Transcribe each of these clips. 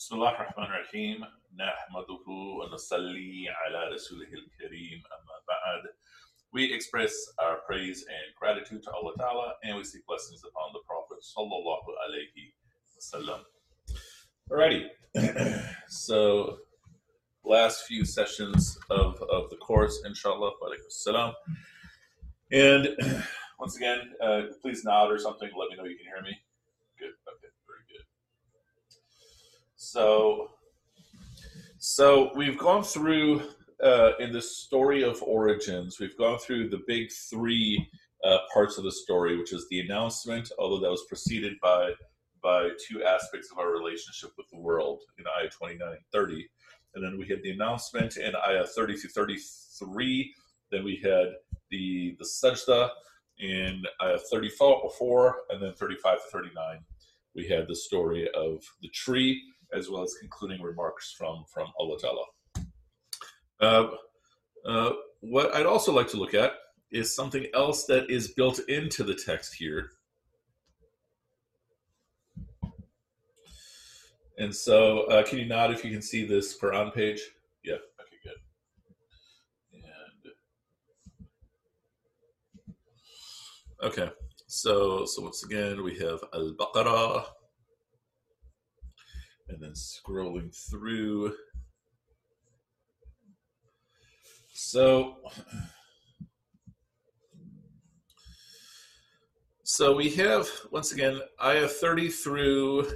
بسم الله الرحمن الرحيم نحمده ونصلي على رسوله الكريم أما بعد We express our praise and gratitude to Allah Ta'ala and we seek blessings upon the Prophet Sallallahu Alaihi Wasallam. Alrighty, so last few sessions of, of the course, inshallah, salam. And once again, uh, please nod or something, let me know you can hear me. So, so we've gone through uh, in the story of origins. We've gone through the big three uh, parts of the story, which is the announcement, although that was preceded by by two aspects of our relationship with the world in Ayah 29 and 30. And then we had the announcement in Ayah 30 through 33. Then we had the the sajda in Ayah 34, and then 35 to 39. We had the story of the tree, as well as concluding remarks from, from Allah Ta'ala. Uh, uh, what I'd also like to look at is something else that is built into the text here. And so, uh, can you nod if you can see this Quran page? Yeah, okay, good. And okay, so so once again we have Al Baqarah, and then scrolling through. So, so we have once again ayah 30 through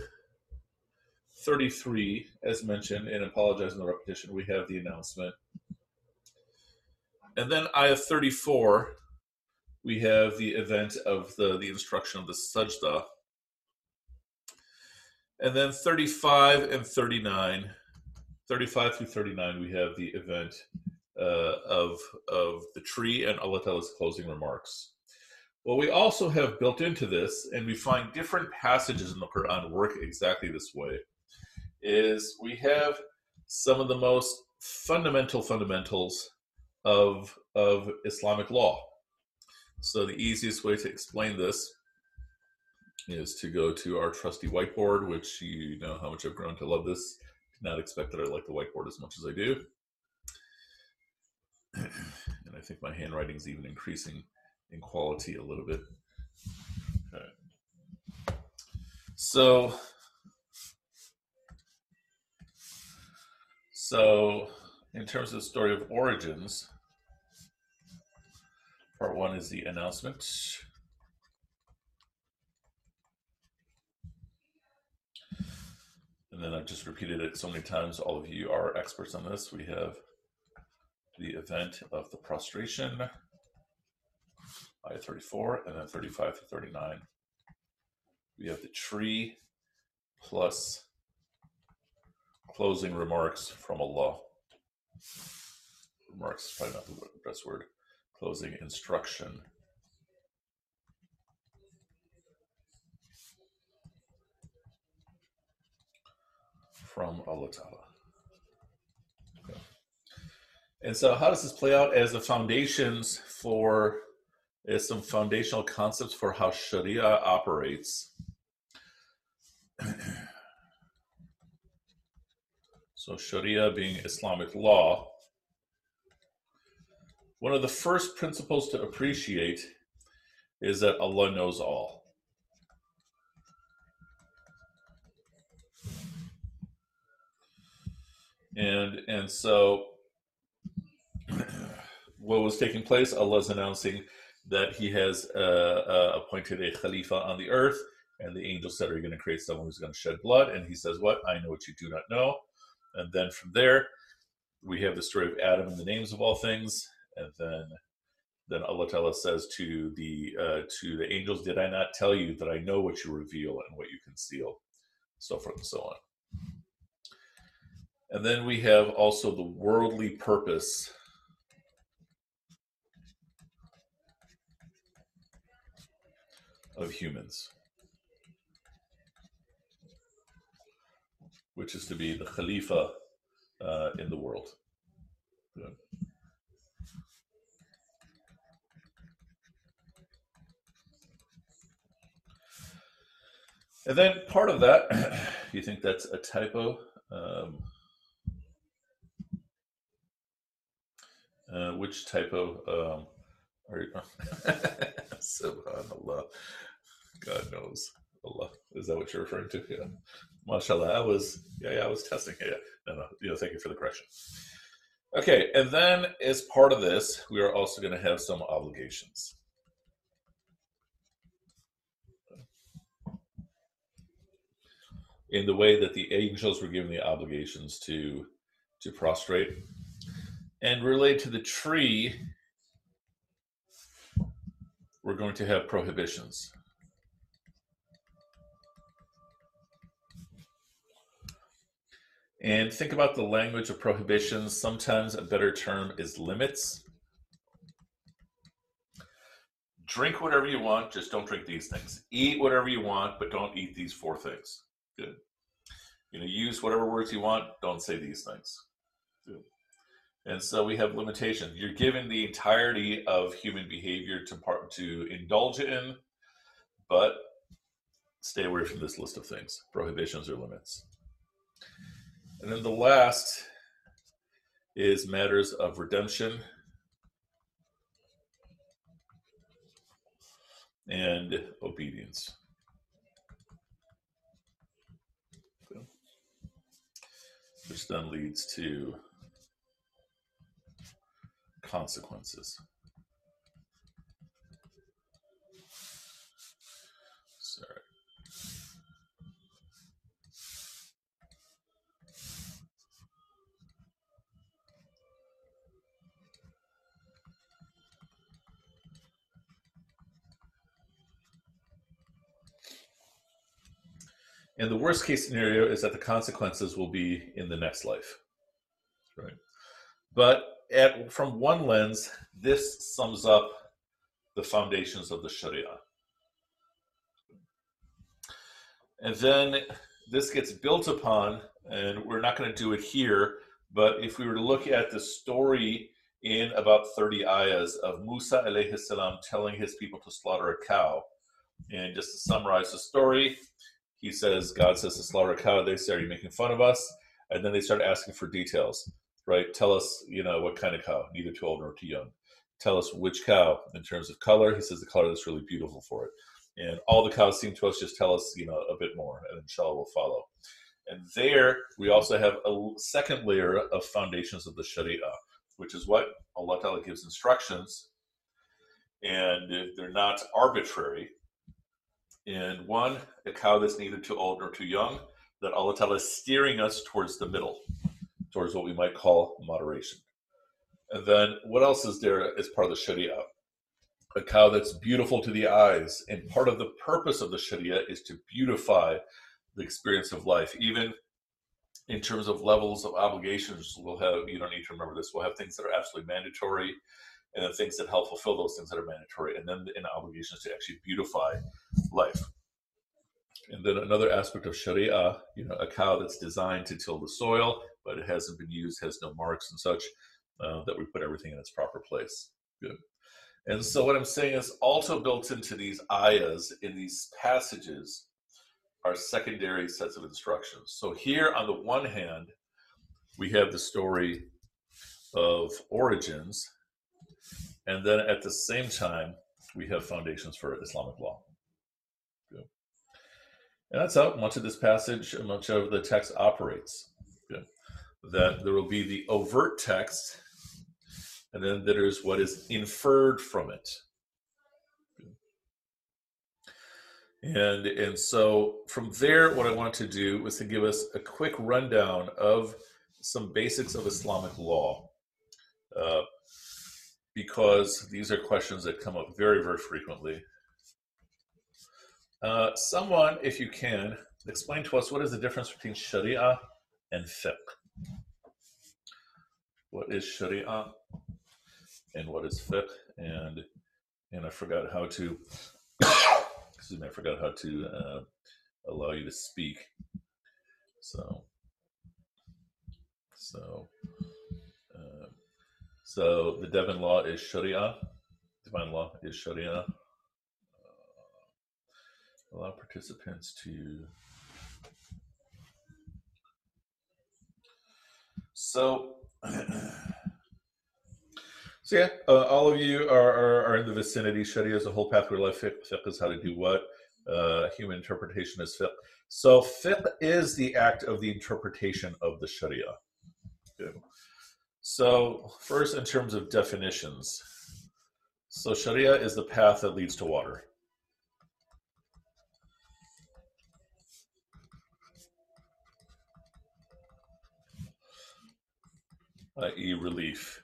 33, as mentioned, and apologizing the repetition, we have the announcement. And then ayah 34, we have the event of the, the instruction of the sajda. And then 35 and 39, 35 through 39, we have the event uh, of, of the tree and Allah Ta'ala's closing remarks. What we also have built into this, and we find different passages in the Quran work exactly this way, is we have some of the most fundamental fundamentals of, of Islamic law. So the easiest way to explain this is to go to our trusty whiteboard, which you know how much I've grown to love this. Did not expect that I like the whiteboard as much as I do. And I think my handwriting is even increasing in quality a little bit. Okay. So, so in terms of the story of origins, part one is the announcement. And then I've just repeated it so many times. All of you are experts on this. We have the event of the prostration, ayah 34, and then 35 to 39. We have the tree plus closing remarks from Allah. Remarks is probably not the best word. Closing instruction. From Allah Ta'ala. And so, how does this play out as the foundations for, as some foundational concepts for how Sharia operates? so, Sharia being Islamic law, one of the first principles to appreciate is that Allah knows all. And and so what was taking place, Allah is announcing that He has uh, uh, appointed a Khalifa on the earth, and the angel said, Are you going to create someone who's going to shed blood? And He says, What? I know what you do not know. And then from there, we have the story of Adam and the names of all things, and then then Allah Ta'ala says to the uh, to the angels, Did I not tell you that I know what you reveal and what you conceal? So forth and so on. And then we have also the worldly purpose of humans, which is to be the Khalifa uh, in the world. And then part of that, you think that's a typo? Um, uh, which type of um, are you, Subhanallah. God knows. Allah. Is that what you're referring to? Yeah. MashaAllah. I was, yeah, yeah, I was testing. Yeah, no, no. You know, thank you for the correction. Okay, and then as part of this, we are also going to have some obligations. In the way that the angels were given the obligations to to prostrate, and relate to the tree, we're going to have prohibitions. And think about the language of prohibitions. Sometimes a better term is limits. Drink whatever you want, just don't drink these things. Eat whatever you want, but don't eat these four things. Good. You know, use whatever words you want, don't say these things. Good. And so we have limitations. You're given the entirety of human behavior to part to indulge in, but stay away from this list of things. Prohibitions or limits. And then the last is matters of redemption and obedience. Which then leads to consequences. Sorry. And the worst case scenario is that the consequences will be in the next life. Right. But at, from one lens, this sums up the foundations of the Sharia. And then this gets built upon, and we're not going to do it here, but if we were to look at the story in about 30 ayahs of Musa alayhi salam telling his people to slaughter a cow. And just to summarize the story, he says, God says to slaughter a cow. They say, Are you making fun of us? And then they start asking for details, right? Tell us, you know, what kind of cow, neither too old nor too young. Tell us which cow in terms of color. He says the color that's really beautiful for it. And all the cows seem to us just tell us, you know, a bit more, and inshallah will follow. And there we also have a second layer of foundations of the Sharia, which is what Allah Ta'ala gives instructions, and they're not arbitrary and one, a cow that's neither too old nor too young, that Allah Ta'ala is steering us towards the middle, towards what we might call moderation. And then what else is there as part of the Sharia? A cow that's beautiful to the eyes. And part of the purpose of the Sharia is to beautify the experience of life. Even in terms of levels of obligations, we'll have, you don't need to remember this, we'll have things that are absolutely mandatory and then things that help fulfill those things that are mandatory, and then in obligations to actually beautify life. And then another aspect of Sharia, you know, a cow that's designed to till the soil, but it hasn't been used, has no marks and such, uh, that we put everything in its proper place. Good. And so what I'm saying is also built into these ayahs, in these passages, are secondary sets of instructions. So here, on the one hand, we have the story of origins, and then at the same time, we have foundations for Islamic law. And that's how much of this passage, much of the text operates. That there will be the overt text, and then there's what is inferred from it. And, and so from there, what I want to do was to give us a quick rundown of some basics of Islamic law. Uh, because these are questions that come up very, very frequently. Uh, someone, if you can, explain to us what is the difference between Sharia and fiqh. What is Sharia and what is fiqh? And and I forgot how to. excuse me, I forgot how to uh, allow you to speak. So so. So the Devon law is Sharia. Divine law is Sharia. Uh, allow participants to So, so yeah, uh, all of you are, are, are, in the vicinity. Sharia is a whole pathway life. Fiqh, fiqh is how to do what. Uh, human interpretation is fiqh. So fiqh is the act of the interpretation of the Sharia. Okay. So first, in terms of definitions, so Sharia is the path that leads to water. i.e., relief.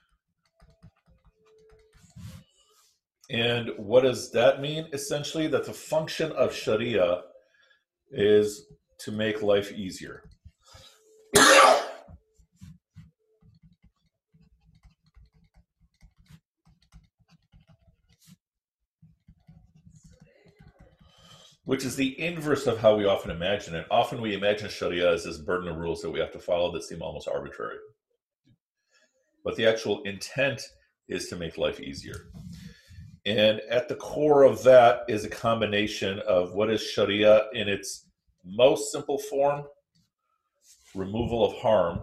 And what does that mean? Essentially, that the function of Sharia is to make life easier. Which is the inverse of how we often imagine it. Often we imagine Sharia as this burden of rules that we have to follow that seem almost arbitrary but the actual intent is to make life easier. And at the core of that is a combination of what is Sharia in its most simple form removal of harm.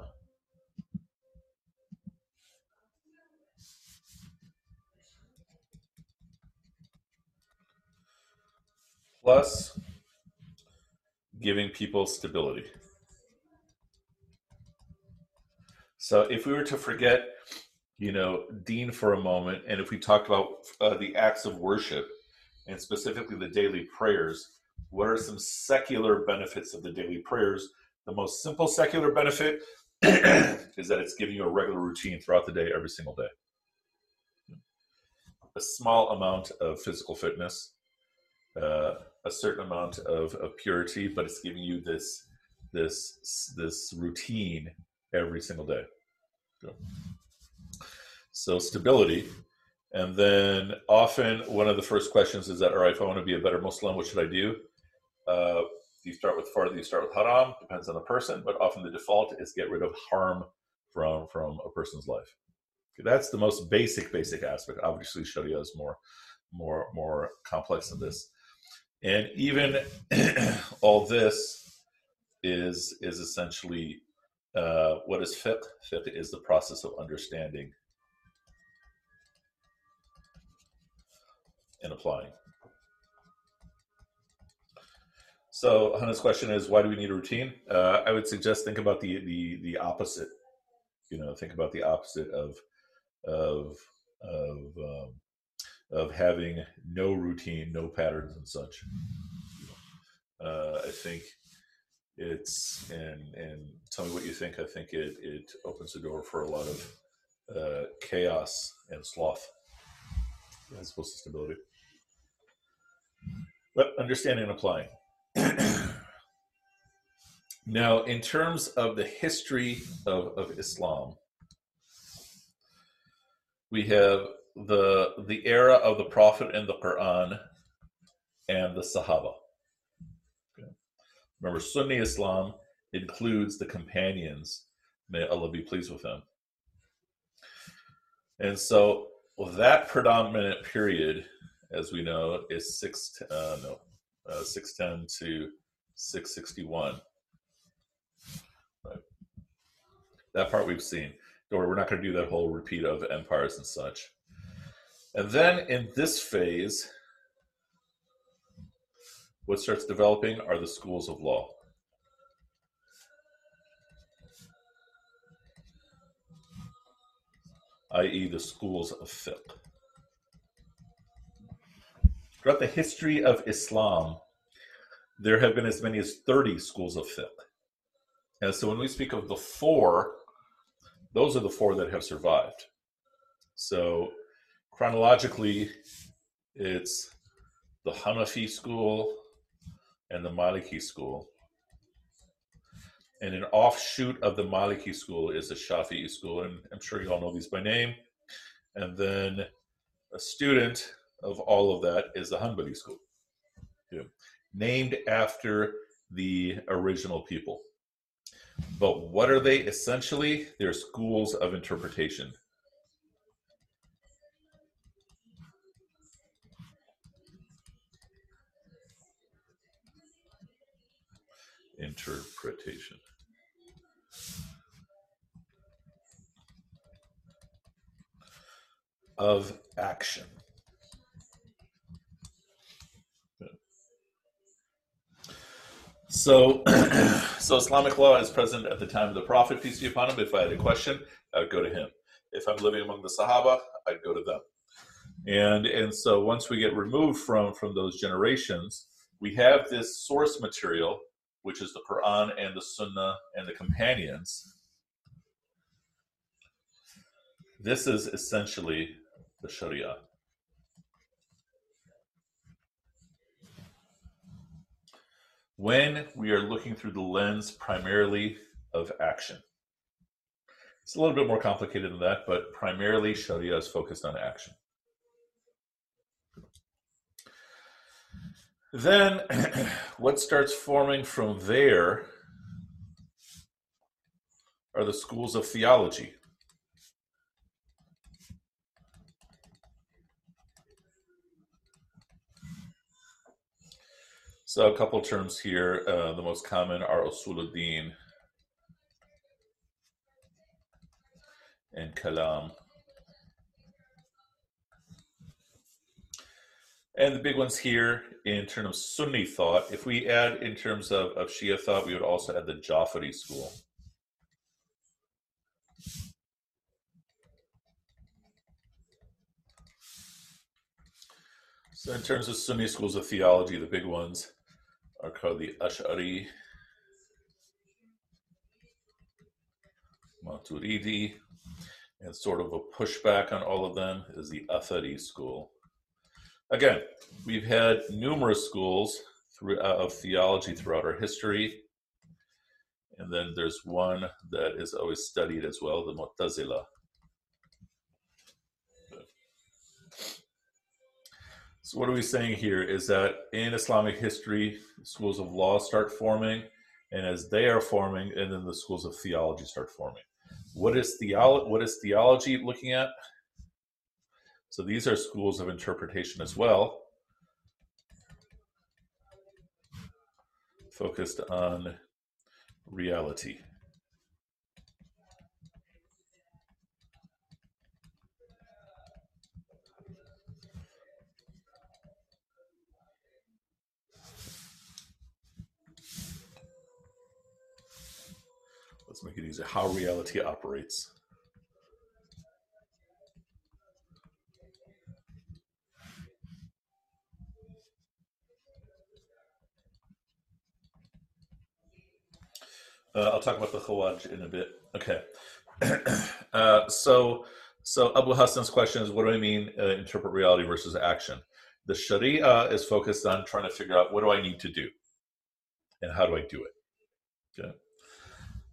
Plus giving people stability. So if we were to forget, you know, deen for a moment, and if we talked about uh, the acts of worship and specifically the daily prayers, what are some secular benefits of the daily prayers? The most simple secular benefit is that it's giving you a regular routine throughout the day, every single day. A small amount of physical fitness, uh, a certain amount of, of purity, but it's giving you this this this routine every single day. So stability. And then often one of the first questions is that, all right, if I want to be a better Muslim, what should I do? Uh, you start with fard, you start with haram, depends on the person, but often the default is get rid of harm from, from a person's life. Okay, that's the most basic, basic aspect. Obviously, Sharia is more, more, more complex than this. And even all this is, is essentially uh, what is fiqh? Fiqh is the process of understanding and applying. So Hannah's question is, why do we need a routine? Uh, I would suggest think about the the the opposite. You know, think about the opposite of of of um, of having no routine, no patterns, and such. Uh, I think it's and and tell me what you think. I think it it opens the door for a lot of uh, chaos and sloth as opposed to stability. But understanding and applying. now, in terms of the history of, of Islam, we have the the era of the Prophet and the Quran and the Sahaba. Remember, Sunni Islam includes the companions. May Allah be pleased with them. And so that predominant period, as we know, is six uh, no uh, six ten to six sixty one. Right. That part we've seen. Worry, we're not going to do that whole repeat of empires and such. And then in this phase, what starts developing are the schools of law. i.e., the schools of fiqh. Throughout the history of Islam, there have been as many as 30 schools of fiqh. And so when we speak of the four, those are the four that have survived. So chronologically, it's the Hanafi school, and the Maliki school. And an offshoot of the Maliki school is the Shafi'i school, and I'm sure you all know these by name. And then a student of all of that is the Hanbali school, named after the original people. But what are they essentially? They're schools of interpretation. interpretation. Of action. So, so Islamic law is present at the time of the Prophet, peace be upon him. If I had a question, I would go to him. If I'm living among the Sahaba, I'd go to them. And and so once we get removed from from those generations, we have this source material which is the Quran and the Sunnah and the companions. This is essentially the Sharia. when we are looking through the lens primarily of action. It's a little bit more complicated than that, but primarily Sharia is focused on action. Then, what starts forming from there are the schools of theology. So a couple terms here. Uh, the most common are usuluddin and kalam. And the big ones here in terms of Sunni thought, if we add in terms of, of Shia thought, we would also add the Jafari school. So in terms of Sunni schools of theology, the big ones are called the Ash'ari, Maturidi, and sort of a pushback on all of them is the Athari school. Again, we've had numerous schools through, uh, of theology throughout our history. And then there's one that is always studied as well, the Mu'tazila. So, what are we saying here is that in Islamic history, schools of law start forming, and as they are forming, and then the schools of theology start forming. What is theology? What is theology looking at? So these are schools of interpretation as well, focused on reality. Let's make it easy. How reality operates. I'll talk about the Khawarij in a bit. Okay. uh, so, so Abu Hassan's question is, what do I mean uh, interpret reality versus action? The Sharia is focused on trying to figure out what do I need to do, and how do I do it. Okay.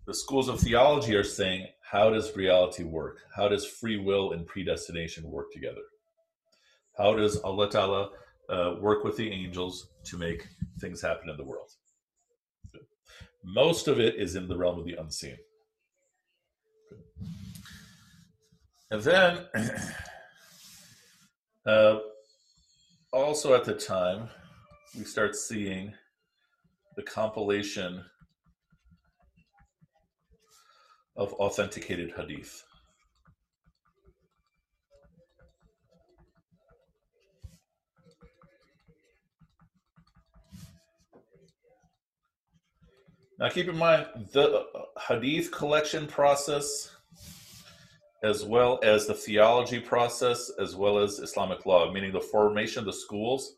The schools of theology are saying, how does reality work? How does free will and predestination work together? How does Allah Ta'ala uh, work with the angels to make things happen in the world? Most of it is in the realm of the unseen. And then, uh, also at the time, we start seeing the compilation of authenticated hadith. Now, keep in mind the hadith collection process, as well as the theology process, as well as Islamic law, meaning the formation of the schools,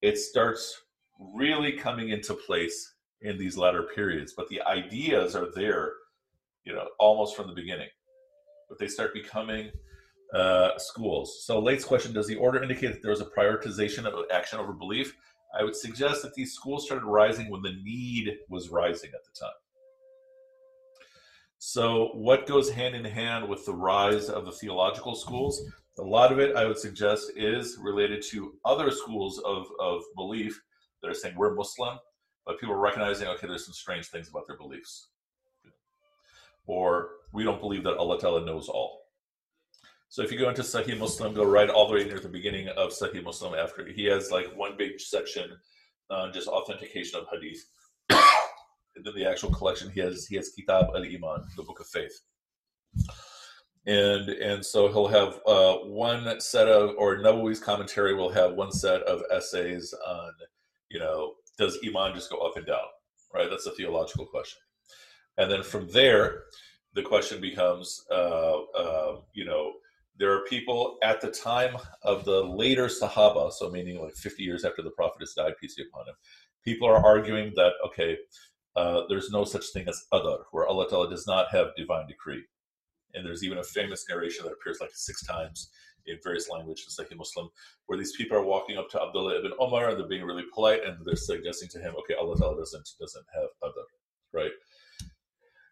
it starts really coming into place in these latter periods. But the ideas are there you know, almost from the beginning. But they start becoming uh, schools. So, Late's question Does the order indicate that there was a prioritization of action over belief? I would suggest that these schools started rising when the need was rising at the time. So, what goes hand in hand with the rise of the theological schools? A lot of it, I would suggest, is related to other schools of, of belief that are saying we're Muslim, but people are recognizing, okay, there's some strange things about their beliefs or we don't believe that Allah Ta'ala knows all. So if you go into Sahih Muslim, go right all the way near the beginning of Sahih Muslim after he has like one big section on just authentication of hadith. and then the actual collection he has he has Kitab al Iman, the book of faith. and and so he'll have uh, one set of or Nawawi's commentary will have one set of essays on you know does iman just go up and down right that's a theological question and then from there the question becomes uh, uh, you know there are people at the time of the later Sahaba, so meaning like 50 years after the Prophet has died, peace be upon him, people are arguing that, okay, uh, there's no such thing as Qadar, where Allah Ta'ala does not have divine decree. And there's even a famous narration that appears like six times in various languages, like in Muslim, where these people are walking up to Abdullah ibn Omar and they're being really polite and they're suggesting to him, okay, Allah Ta'ala doesn't, doesn't have Qadar, right?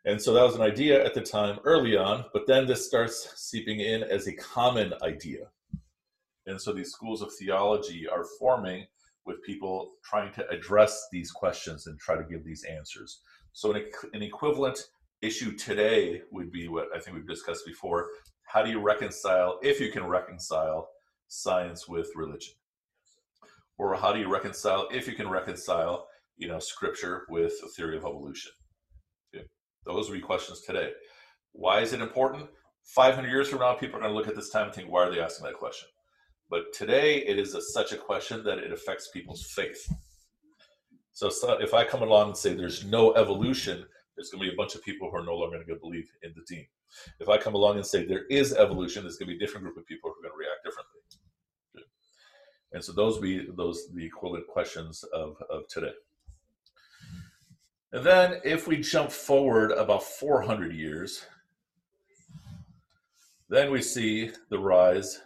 And so that was an idea at the time early on, but then this starts seeping in as a common idea. And so these schools of theology are forming with people trying to address these questions and try to give these answers. So an, an equivalent issue today would be what I think we've discussed before. How do you reconcile, if you can reconcile, science with religion? Or how do you reconcile, if you can reconcile, you know, scripture with a theory of evolution? Those would be questions today. Why is it important? 500 years from now, people are going to look at this time and think, why are they asking that question? But today, it is a, such a question that it affects people's faith. So, so, if I come along and say there's no evolution, there's going to be a bunch of people who are no longer going to believe in the deen. If I come along and say there is evolution, there's going to be a different group of people who are going to react differently. And so those be those the equivalent questions of, of today. And then if we jump forward about 400 years, then we see the rise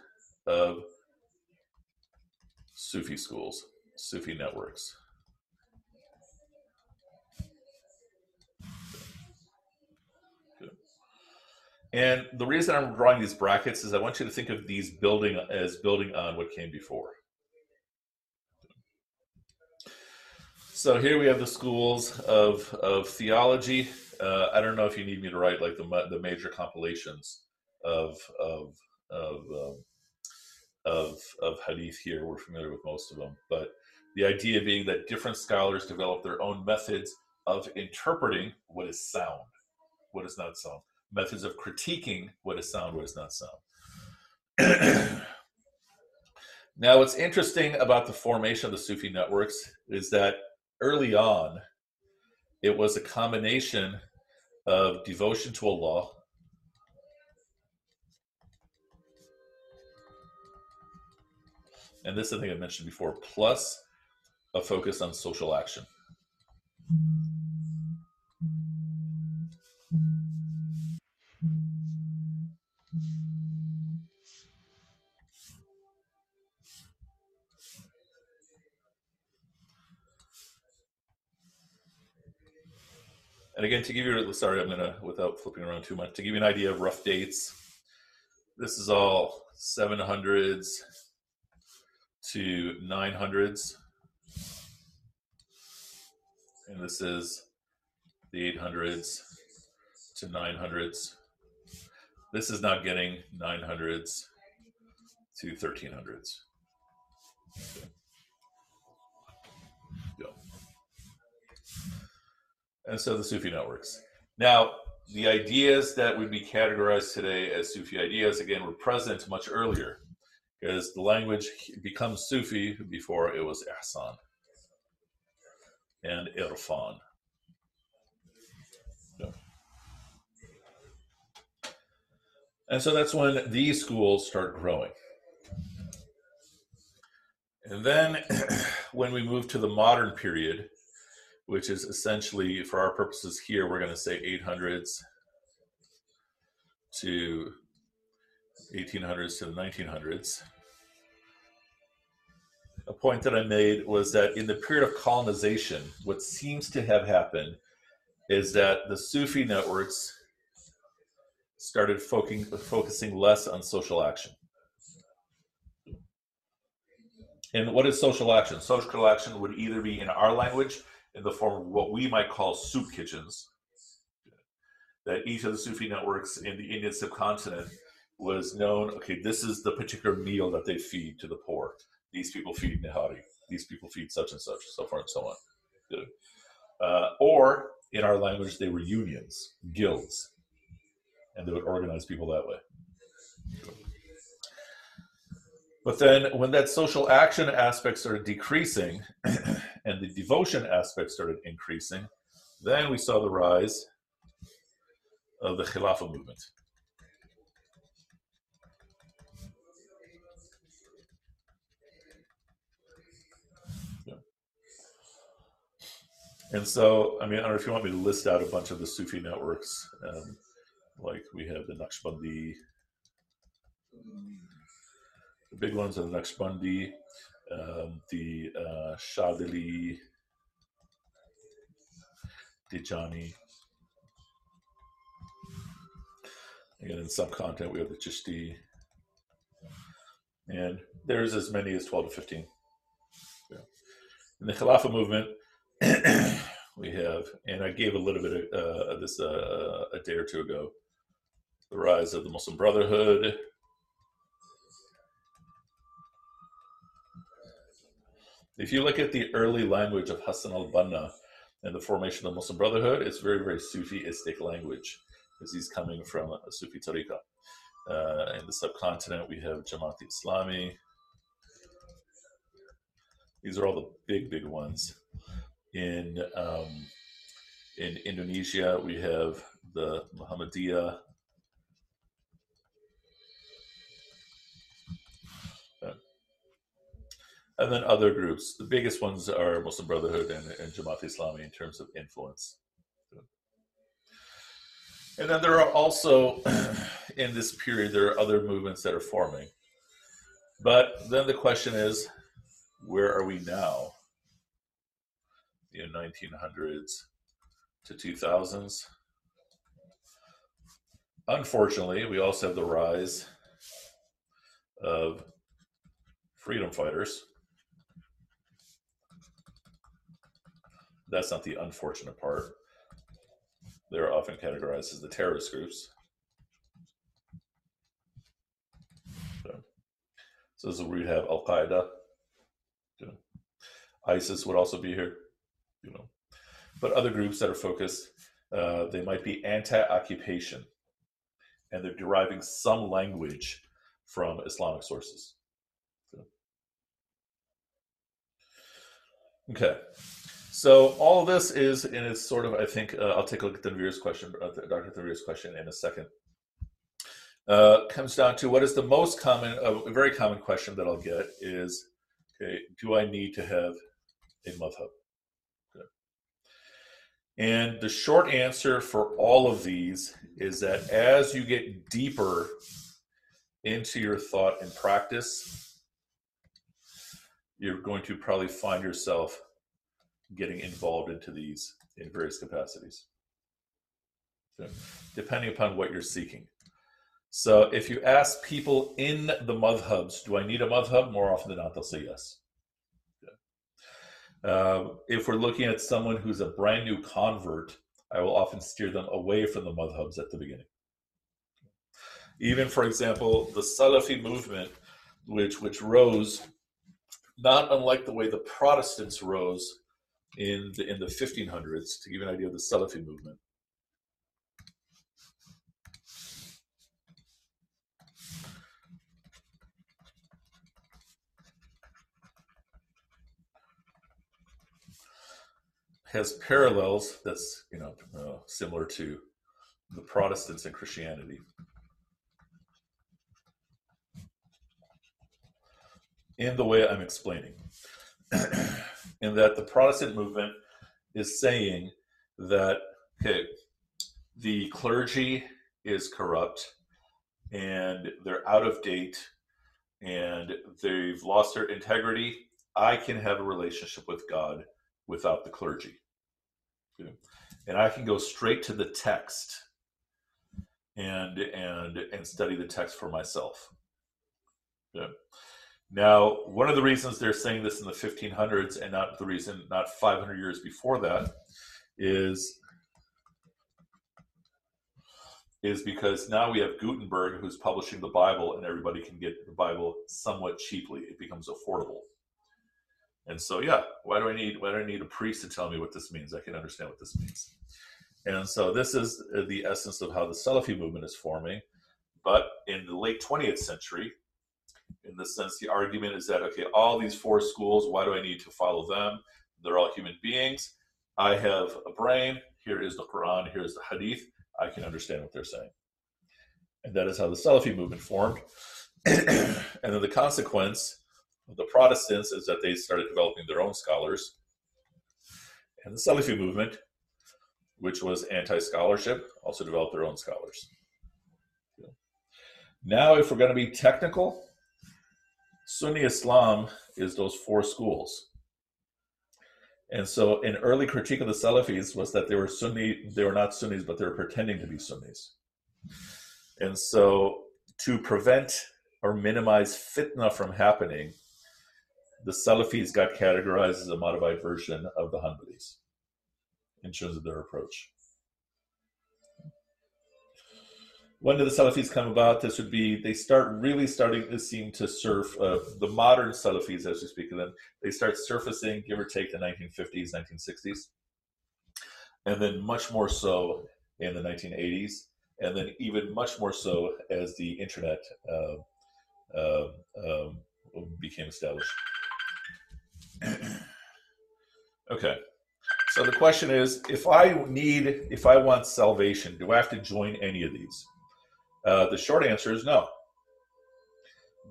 of Sufi schools, Sufi networks. And the reason I'm drawing these brackets is I want you to think of these building as building on what came before. So here we have the schools of of theology. Uh, I don't know if you need me to write like the the major compilations of of of um, of of hadith here. We're familiar with most of them, but the idea being that different scholars develop their own methods of interpreting what is sound, what is not sound, methods of critiquing what is sound, what is not sound. now, what's interesting about the formation of the Sufi networks is that early on, it was a combination of devotion to Allah and this I think I mentioned before, plus a focus on social action. And again, to give you, sorry, I'm gonna, without flipping around too much, to give you an idea of rough dates, this is all 700s to 900s. And this is the 800s to 900s. This is not getting 900s to 1300s. Okay. And so the Sufi networks. Now, the ideas that would be categorized today as Sufi ideas, again, were present much earlier because the language becomes Sufi before it was Ihsan and Irfan. And so that's when these schools start growing. And then when we move to the modern period, which is essentially, for our purposes here, we're going to say 800s to 1800s to the 1900s. A point that I made was that in the period of colonization, what seems to have happened is that the Sufi networks started focusing, focusing less on social action. And what is social action? Social action would either be in our language in the form of what we might call soup kitchens. That each of the Sufi networks in the Indian subcontinent was known, okay, this is the particular meal that they feed to the poor. These people feed Nihari. These people feed such and such, so far and so on. Uh, or in our language, they were unions, guilds, and they would organize people that way. But then, when that social action aspect started decreasing and the devotion aspect started increasing, then we saw the rise of the Khilafah movement. And so, I mean, I don't know if you want me to list out a bunch of the Sufi networks. Um, like we have the Naqshbandi, the big ones are the Naqshbandi, um, the uh, Shadili, Tijani. Again, in subcontinent, we have the Chishti. And there's as many as 12 to 15. Yeah. In the Khilafah movement, we have, and I gave a little bit of uh, this uh, a day or two ago, the rise of the Muslim Brotherhood. If you look at the early language of Hassan al-Banna and the formation of the Muslim Brotherhood, it's very, very Sufiistic language because he's coming from a Sufi tariqah. Uh, in the subcontinent, we have Jamaat Islami. These are all the big, big ones. In um, in Indonesia, we have the Muhammadiyah. And then other groups. The biggest ones are Muslim Brotherhood and, and Jamaat Islami in terms of influence. And then there are also, in this period, there are other movements that are forming. But then the question is, where are we now? In 1900s to 2000s. Unfortunately, we also have the rise of freedom fighters. That's not the unfortunate part. They're often categorized as the terrorist groups. So, this is where we have Al Qaeda. ISIS would also be here. You know, but other groups that are focused, uh, they might be anti-occupation, and they're deriving some language from Islamic sources. So. Okay. So all of this is, and it's sort of, I think, uh, I'll take a look at Tanvir's question, uh, Dr. Tanvir's question in a second. Uh, comes down to what is the most common, a very common question that I'll get is, okay, do I need to have a madhab? Okay. And the short answer for all of these is that as you get deeper into your thought and practice, you're going to probably find yourself getting involved into these in various capacities, so, depending upon what you're seeking. So if you ask people in the madhabs, do I need a madhab? More often than not, they'll say yes. Uh, if we're looking at someone who's a brand new convert, I will often steer them away from the madhabs at the beginning. Even, for example, the Salafi movement, which which rose, not unlike the way the Protestants rose in the, in the 1500s to give you an idea of the Salafi movement. has parallels that's you know uh, similar to the Protestants and Christianity. In the way I'm explaining in that the Protestant movement is saying that, okay, the clergy is corrupt and they're out of date and they've lost their integrity. I can have a relationship with God without the clergy. Okay. And I can go straight to the text and and and study the text for myself. Okay. Now, one of the reasons they're saying this in the 1500s and not the reason, not 500 years before that, is is because now we have Gutenberg who's publishing the Bible, and everybody can get the Bible somewhat cheaply. It becomes affordable. And so, yeah, why do I need why do I need a priest to tell me what this means? I can understand what this means. And so, this is the essence of how the Salafi movement is forming. But in the late 20th century, in the sense the argument is that, okay, all these four schools, why do I need to follow them? They're all human beings. I have a brain. Here is the Quran. Here's the Hadith. I can understand what they're saying. And that is how the Salafi movement formed. and then the consequence of the Protestants is that they started developing their own scholars. And the Salafi movement, which was anti scholarship, also developed their own scholars. Now, if we're going to be technical, Sunni Islam is those four schools. And so, an early critique of the Salafis was that they were Sunni, they were not Sunnis, but they were pretending to be Sunnis. And so, to prevent or minimize fitna from happening, the Salafis got categorized as a modified version of the Hanbalis in terms of their approach. When did the Salafis come about? This would be they start really starting to seem to surf uh, the modern Salafis, as we speak of them. They start surfacing, give or take, the 1950s, 1960s, and then much more so in the 1980s, and then even much more so as the internet uh, uh, um, became established. okay. So the question is, if I need, if I want salvation, do I have to join any of these? Uh, the short answer is no.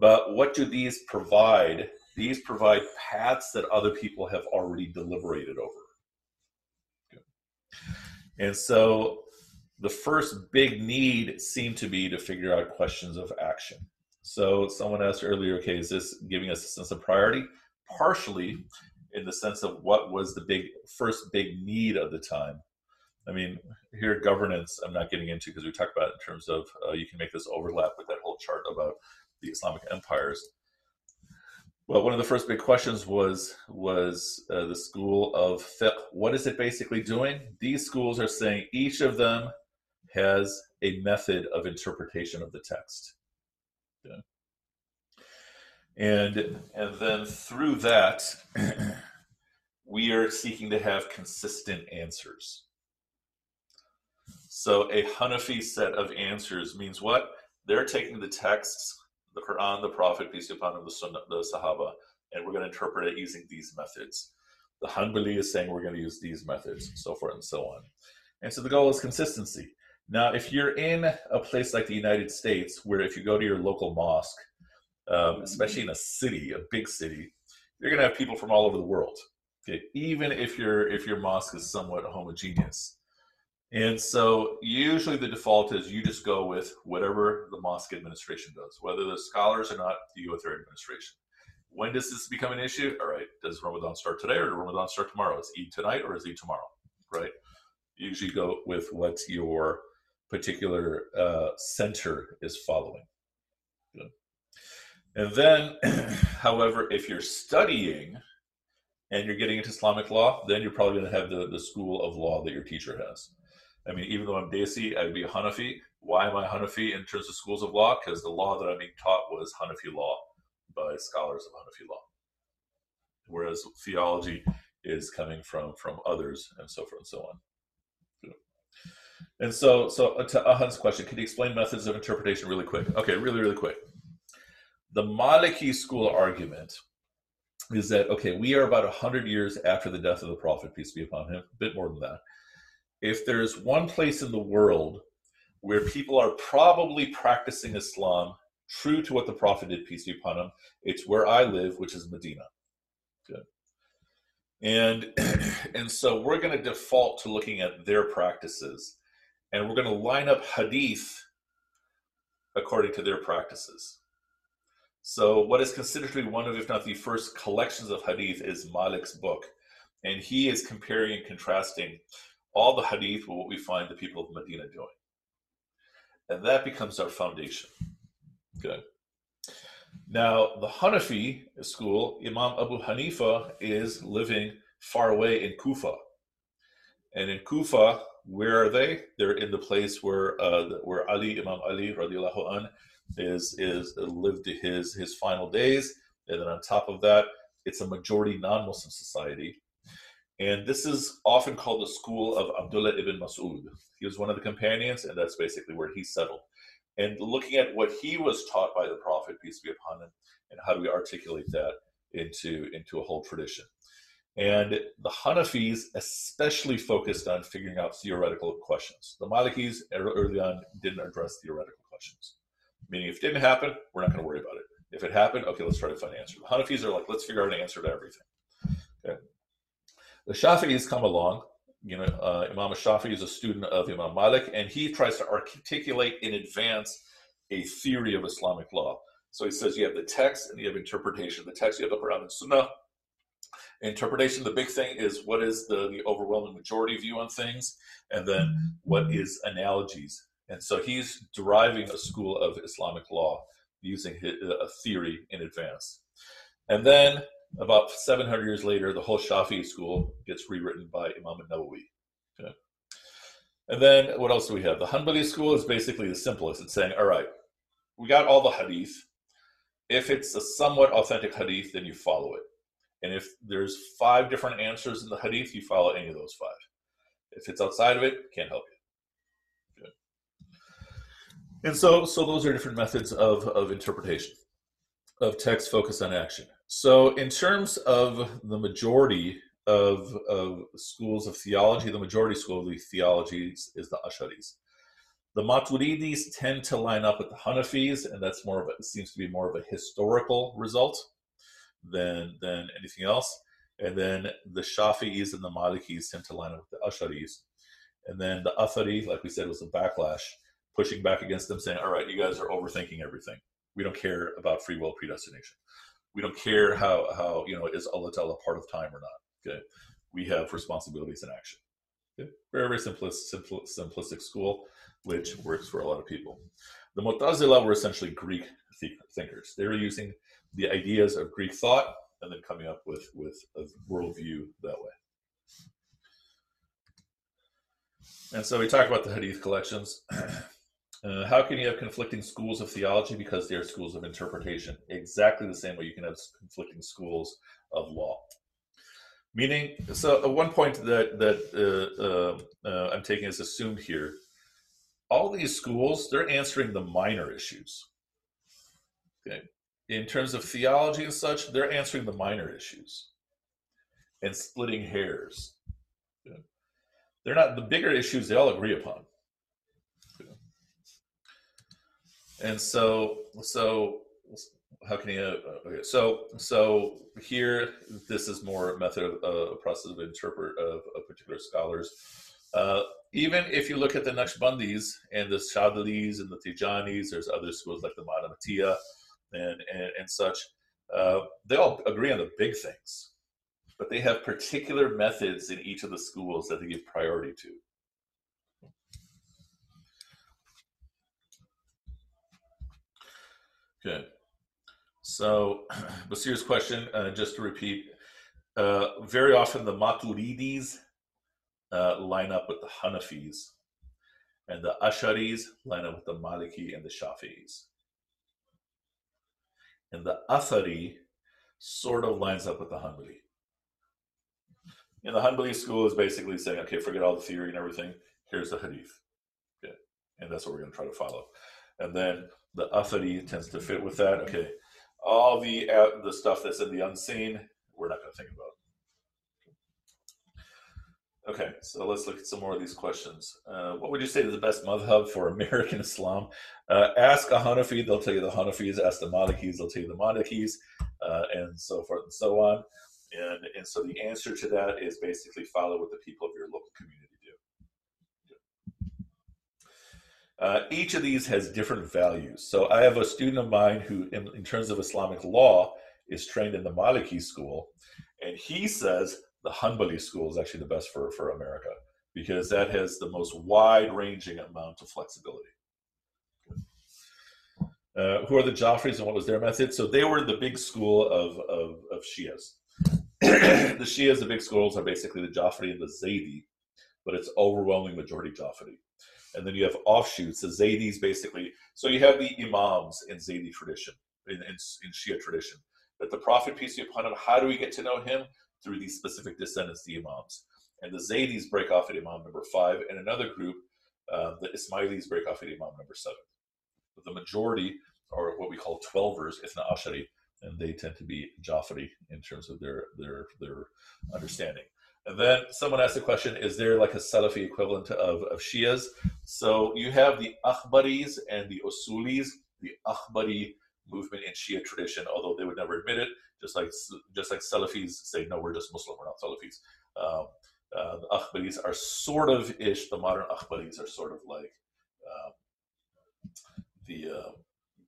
But what do these provide? These provide paths that other people have already deliberated over. And so the first big need seemed to be to figure out questions of action. So someone asked earlier, okay, is this giving us a sense of priority? Partially in the sense of what was the big first big need of the time I mean, here governance, I'm not getting into because we talked about in terms of uh, you can make this overlap with that whole chart about the Islamic empires. Well, one of the first big questions was was uh, the school of fiqh. What is it basically doing? These schools are saying each of them has a method of interpretation of the text. Yeah. And and then through that, we are seeking to have consistent answers. So a Hanafi set of answers means what? They're taking the texts, the Quran, the Prophet, peace be upon him, the Sunnah, the Sahaba, and we're going to interpret it using these methods. The Hanbali is saying we're going to use these methods, so forth and so on. And so the goal is consistency. Now, if you're in a place like the United States, where if you go to your local mosque, um, especially in a city, a big city, you're going to have people from all over the world. Okay, even if your if your mosque is somewhat homogeneous. And so usually the default is you just go with whatever the mosque administration does, whether the scholars or not, you go with their administration. When does this become an issue? All right, does Ramadan start today or does Ramadan start tomorrow? Is Eid tonight or is Eid tomorrow? Right? You usually go with what your particular uh, center is following. Good. And then, however, if you're studying and you're getting into Islamic law, then you're probably going to have the, the school of law that your teacher has. I mean, even though I'm Desi, I'd be Hanafi. Why am I Hanafi in terms of schools of law? Because the law that I'm being taught was Hanafi law by scholars of Hanafi law. Whereas theology is coming from from others and so forth and so on. And so, so uh, to Ahan's question, can you explain methods of interpretation really quick? Okay, really, really quick. The Maliki school argument is that okay, we are about hundred years after the death of the Prophet, peace be upon him, a bit more than that if there's one place in the world where people are probably practicing Islam true to what the Prophet did, peace be upon him, it's where I live, which is Medina. Good. And and so we're going to default to looking at their practices, and we're going to line up hadith according to their practices. So, what is considered to be one of, if not the first collections of hadith, is Malik's book, and he is comparing and contrasting all the hadith with what we find the people of Medina doing. And that becomes our foundation. Good. Now, the Hanafi school, Imam Abu Hanifa is living far away in Kufa. And in Kufa, where are they? They're in the place where uh, where Ali, Imam Ali, radiallahu an, is is lived his his final days. And then on top of that, it's a majority non-Muslim society. And this is often called the school of Abdullah ibn Mas'ud. He was one of the companions, and that's basically where he settled. and looking at what he was taught by the Prophet, peace be upon him, and how do we articulate that into, into a whole tradition. And the Hanafis especially focused on figuring out theoretical questions. The Malikis early on didn't address theoretical questions, meaning if it didn't happen, we're not going to worry about it. If it happened, okay, let's try to find an answer. The Hanafis are like, let's figure out an answer to everything. The Shafi'is come along. You know, uh, Imam Shafi is a student of Imam Malik, and he tries to articulate in advance a theory of Islamic law. So he says you have the text and you have interpretation. The text you have the Quran and Sunnah. Interpretation, the big thing is what is the, the overwhelming majority view on things, and then what is analogies. And so he's deriving a school of Islamic law using a theory in advance. And then about 700 years later, the whole Shafi school gets rewritten by Imam Nawawi. Okay. And then what else do we have? The Hanbali school is basically the simplest. It's saying, all right, we got all the hadith. If it's a somewhat authentic hadith, then you follow it. And if there's five different answers in the hadith, you follow any of those five. If it's outside of it, can't help you. Okay. And so, so those are different methods of, of interpretation of text focused on action. So, in terms of the majority of, of schools of theology, the majority school of the theologies is the Asharis. The Maturidis tend to line up with the Hanafis, and that's more of a, seems to be more of a historical result than than anything else. And then the Shafi'is and the Malikis tend to line up with the Asharis. And then the Athari, like we said, was a backlash, pushing back against them, saying, all right, you guys are overthinking everything. We don't care about free will predestination we don't care how how you know is Allah part of time or not. Okay, we have responsibilities in action. Okay? Very very simplistic, simpl- simplistic school, which works for a lot of people. The Mu'tazila were essentially Greek th- thinkers. They were using the ideas of Greek thought and then coming up with with a worldview that way. And so we talk about the Hadith collections. Uh, how can you have conflicting schools of theology because they are schools of interpretation? Exactly the same way you can have conflicting schools of law. Meaning, so uh, one point that that uh, uh, uh, I'm taking as assumed here, all these schools they're answering the minor issues. Okay, in terms of theology and such, they're answering the minor issues and splitting hairs. Okay. They're not the bigger issues they all agree upon. And so so how can you uh, okay so so here this is more method of uh, a process of interpret of, particular scholars uh, even if you look at the Naqshbandis and the Shadlis and the Tijanis, there's other schools like the Madhamatia and, and, and such. Uh, they all agree on the big things, but they have particular methods in each of the schools that they give priority to. Good. So, Basir's question, uh, just to repeat, uh, very often the Maturidis uh, line up with the Hanafis, and the Asharis line up with the Maliki and the Shafis. And the Athari sort of lines up with the Hanbali. And the Hanbali school is basically saying, okay, forget all the theory and everything. Here's the Hadith. Okay. And that's what we're going to try to follow. And then the Athari tends to fit with that. Okay, all the uh, the stuff that's in the unseen, we're not going to think about. Okay, so let's look at some more of these questions. Uh, what would you say is the best madhab for American Islam? Uh, ask a Hanafi, they'll tell you the Hanafis. Ask the Malikis, they'll tell you the Malikis, uh, and so forth and so on. And, and so the answer to that is basically follow what the people of your local community Uh, each of these has different values. So I have a student of mine who, in, in, terms of Islamic law, is trained in the Maliki school, and he says the Hanbali school is actually the best for, for America because that has the most wide-ranging amount of flexibility. Uh, who are the Jafris and what was their method? So they were the big school of, of, of Shias. the Shias, the big schools, are basically the Jafri and the Zaydi, but it's overwhelming majority Jafri and then you have offshoots. The Zaydis basically, so you have the Imams in Zaydi tradition, in, in, in Shia tradition. That the Prophet, peace be upon him, how do we get to know him? Through these specific descendants, the Imams. And the Zaydis break off at Imam number five, and another group, uh, the Ismailis break off at Imam number seven. But the majority are what we call Twelvers, Ithna Ashari, and they tend to be Jafari in terms of their their their understanding. And then someone asked the question: Is there like a Salafi equivalent of, of Shias? So you have the Akhbaris and the Usulis. The Akhbari movement in Shia tradition, although they would never admit it, just like just like Salafis say, no, we're just Muslim, we're not Salafis. Um, uh, the Akhbaris are sort of ish. The modern Akhbaris are sort of like um, the, uh,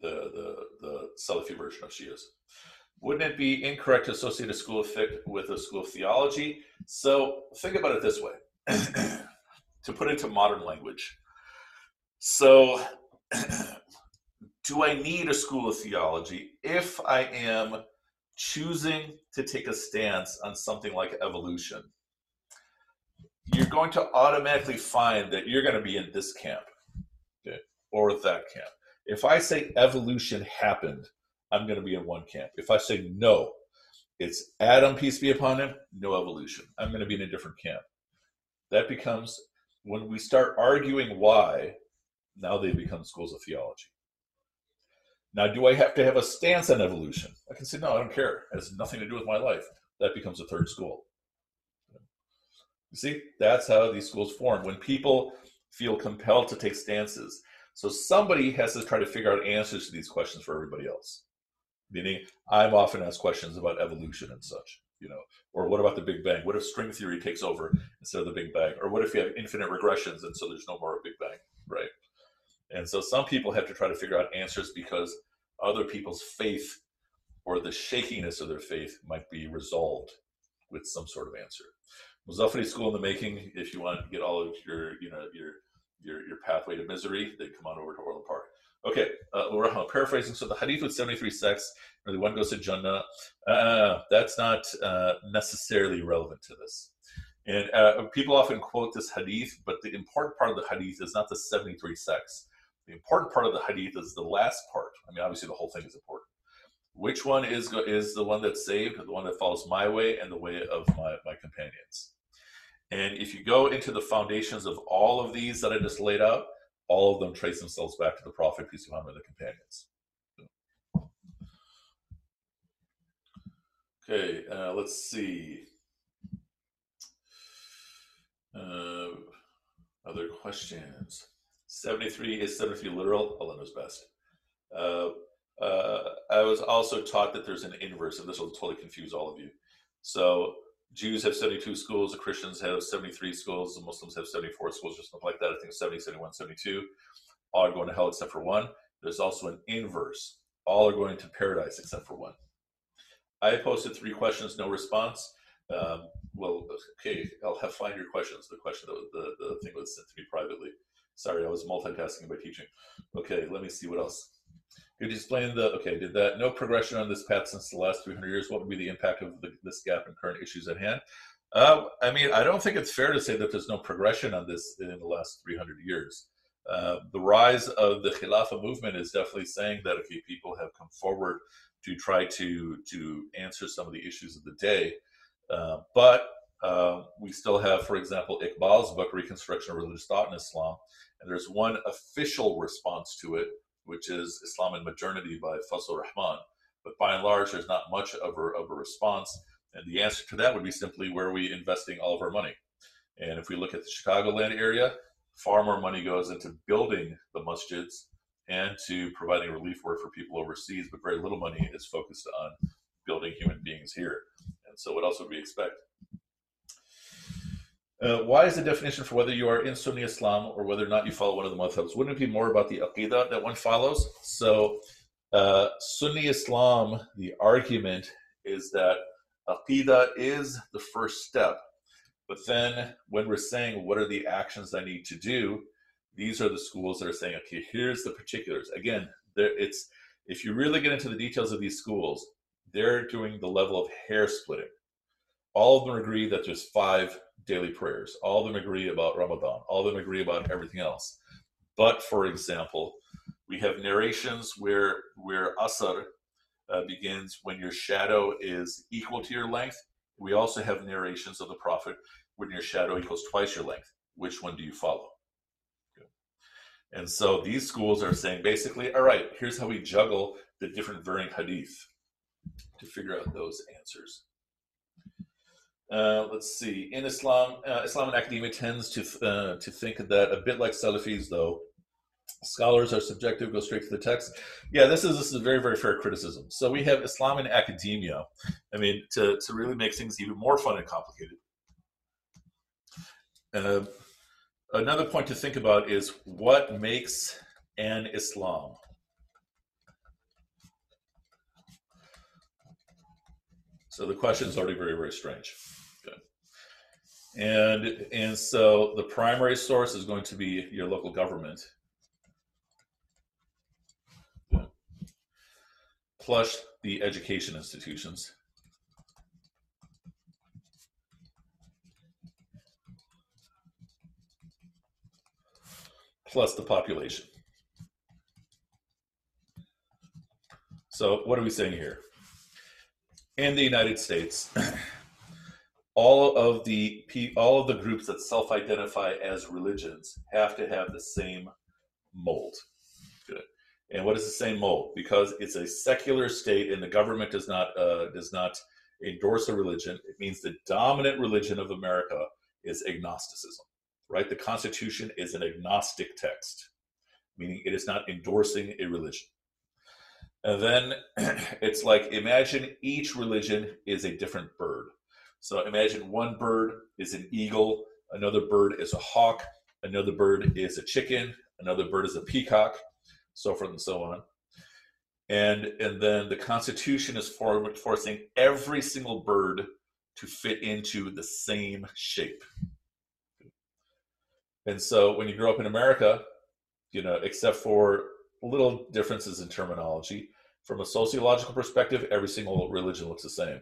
the the the Salafi version of Shias. Wouldn't it be incorrect to associate a school of with a school of theology? So think about it this way, to put it into modern language. So, do I need a school of theology if I am choosing to take a stance on something like evolution? You're going to automatically find that you're going to be in this camp okay, or that camp. If I say evolution happened, I'm going to be in one camp. If I say no, it's Adam, peace be upon him, no evolution. I'm going to be in a different camp. That becomes, when we start arguing why, now they become schools of theology. Now, do I have to have a stance on evolution? I can say, no, I don't care. It has nothing to do with my life. That becomes a third school. You see, that's how these schools form. When people feel compelled to take stances. So somebody has to try to figure out answers to these questions for everybody else. Meaning, I'm often asked questions about evolution and such, you know, or what about the Big Bang? What if string theory takes over instead of the Big Bang? Or what if you have infinite regressions and so there's no more Big Bang, right? And so some people have to try to figure out answers because other people's faith or the shakiness of their faith might be resolved with some sort of answer. Muzaffari School in the Making, if you want to get all of your, you know, your your your pathway to misery, then come on over to Orland Park. Okay, uh, paraphrasing. So the hadith with 73 sects, the one goes to Jannah, uh, that's not uh, necessarily relevant to this. And uh, people often quote this hadith, but the important part of the hadith is not the 73 sects. The important part of the hadith is the last part. I mean, obviously, the whole thing is important. Which one is is the one that's saved, the one that follows my way and the way of my, my companions? And if you go into the foundations of all of these that I just laid out, all of them trace themselves back to the Prophet, peace be upon him, and the companions. Okay, uh, let's see. Uh, other questions? 73 is 73 literal? Allah knows best. Uh, uh, I was also taught that there's an inverse, and this will totally confuse all of you. So Jews have 72 schools, the Christians have 73 schools, the Muslims have 74 schools, or something like that. I think 70, 71, 72. All are going to hell except for one. There's also an inverse. All are going to paradise except for one. I posted three questions, no response. Um, well, okay, I'll have find your questions. The question, the, the, the thing was sent to me privately. Sorry, I was multitasking by teaching. Okay, let me see what else. Could you explain the, okay, did that no progression on this path since the last 300 years? What would be the impact of the, this gap in current issues at hand? Uh, I mean, I don't think it's fair to say that there's no progression on this in the last 300 years. Uh, the rise of the Khilafah movement is definitely saying that okay, people have come forward to try to to answer some of the issues of the day, uh, but uh, we still have, for example, Iqbal's book, Reconstruction of Religious Thought in Islam, and there's one official response to it, which is Islam and Modernity by Fazlur Rahman. But by and large, there's not much of a, of a response. And the answer to that would be simply where are we investing all of our money? And if we look at the Chicagoland area, far more money goes into building the masjids and to providing relief work for people overseas, but very little money is focused on building human beings here. And so, what else would we expect? Uh, why is the definition for whether you are in Sunni Islam or whether or not you follow one of the madhabs? Wouldn't it be more about the aqidah that one follows? So, uh, Sunni Islam, the argument is that aqidah is the first step. But then when we're saying what are the actions I need to do, these are the schools that are saying, okay, here's the particulars. Again, there, it's if you really get into the details of these schools, they're doing the level of hair splitting. All of them agree that there's five daily prayers. All of them agree about Ramadan. All of them agree about everything else. But for example, we have narrations where where asr uh, begins when your shadow is equal to your length. We also have narrations of the Prophet when your shadow equals twice your length. Which one do you follow? And so these schools are saying basically, all right, here's how we juggle the different varying hadith to figure out those answers. Uh, let's see. In Islam, uh, Islam and academia tends to uh, to think that a bit like Salafis, though, scholars are subjective, go straight to the text. Yeah, this is this is a very very fair criticism. So we have Islam and academia. I mean, to to really make things even more fun and complicated. Uh, another point to think about is what makes an Islam. So the question is already very very strange. And and so the primary source is going to be your local government. Plus the education institutions. Plus the population. So what are we saying here? In the United States, all of the all of the groups that self-identify as religions have to have the same mold. Good. And what is the same mold? Because it's a secular state, and the government does not uh, does not endorse a religion. It means the dominant religion of America is agnosticism. Right? The Constitution is an agnostic text, meaning it is not endorsing a religion. And then it's like imagine each religion is a different bird so imagine one bird is an eagle, another bird is a hawk, another bird is a chicken, another bird is a peacock, so forth and so on. And, and then the Constitution is for, forcing every single bird to fit into the same shape. And so when you grow up in America, you know, except for little differences in terminology, from a sociological perspective, every single religion looks the same.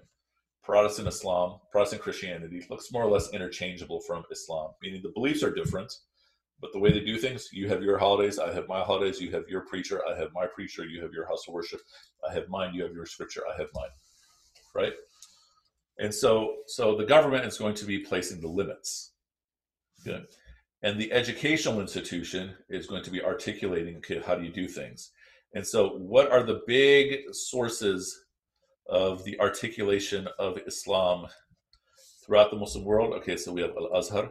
Protestant Islam, Protestant Christianity looks more or less interchangeable from Islam, meaning the beliefs are different, but the way they do things, you have your holidays, I have my holidays, you have your preacher, I have my preacher, you have your house of worship, I have mine, you have your scripture, I have mine. Right? And so so the government is going to be placing the limits. Good. And the educational institution is going to be articulating, okay, how do you do things? And so what are the big sources of the articulation of Islam throughout the Muslim world. Okay, so we have Al Azhar.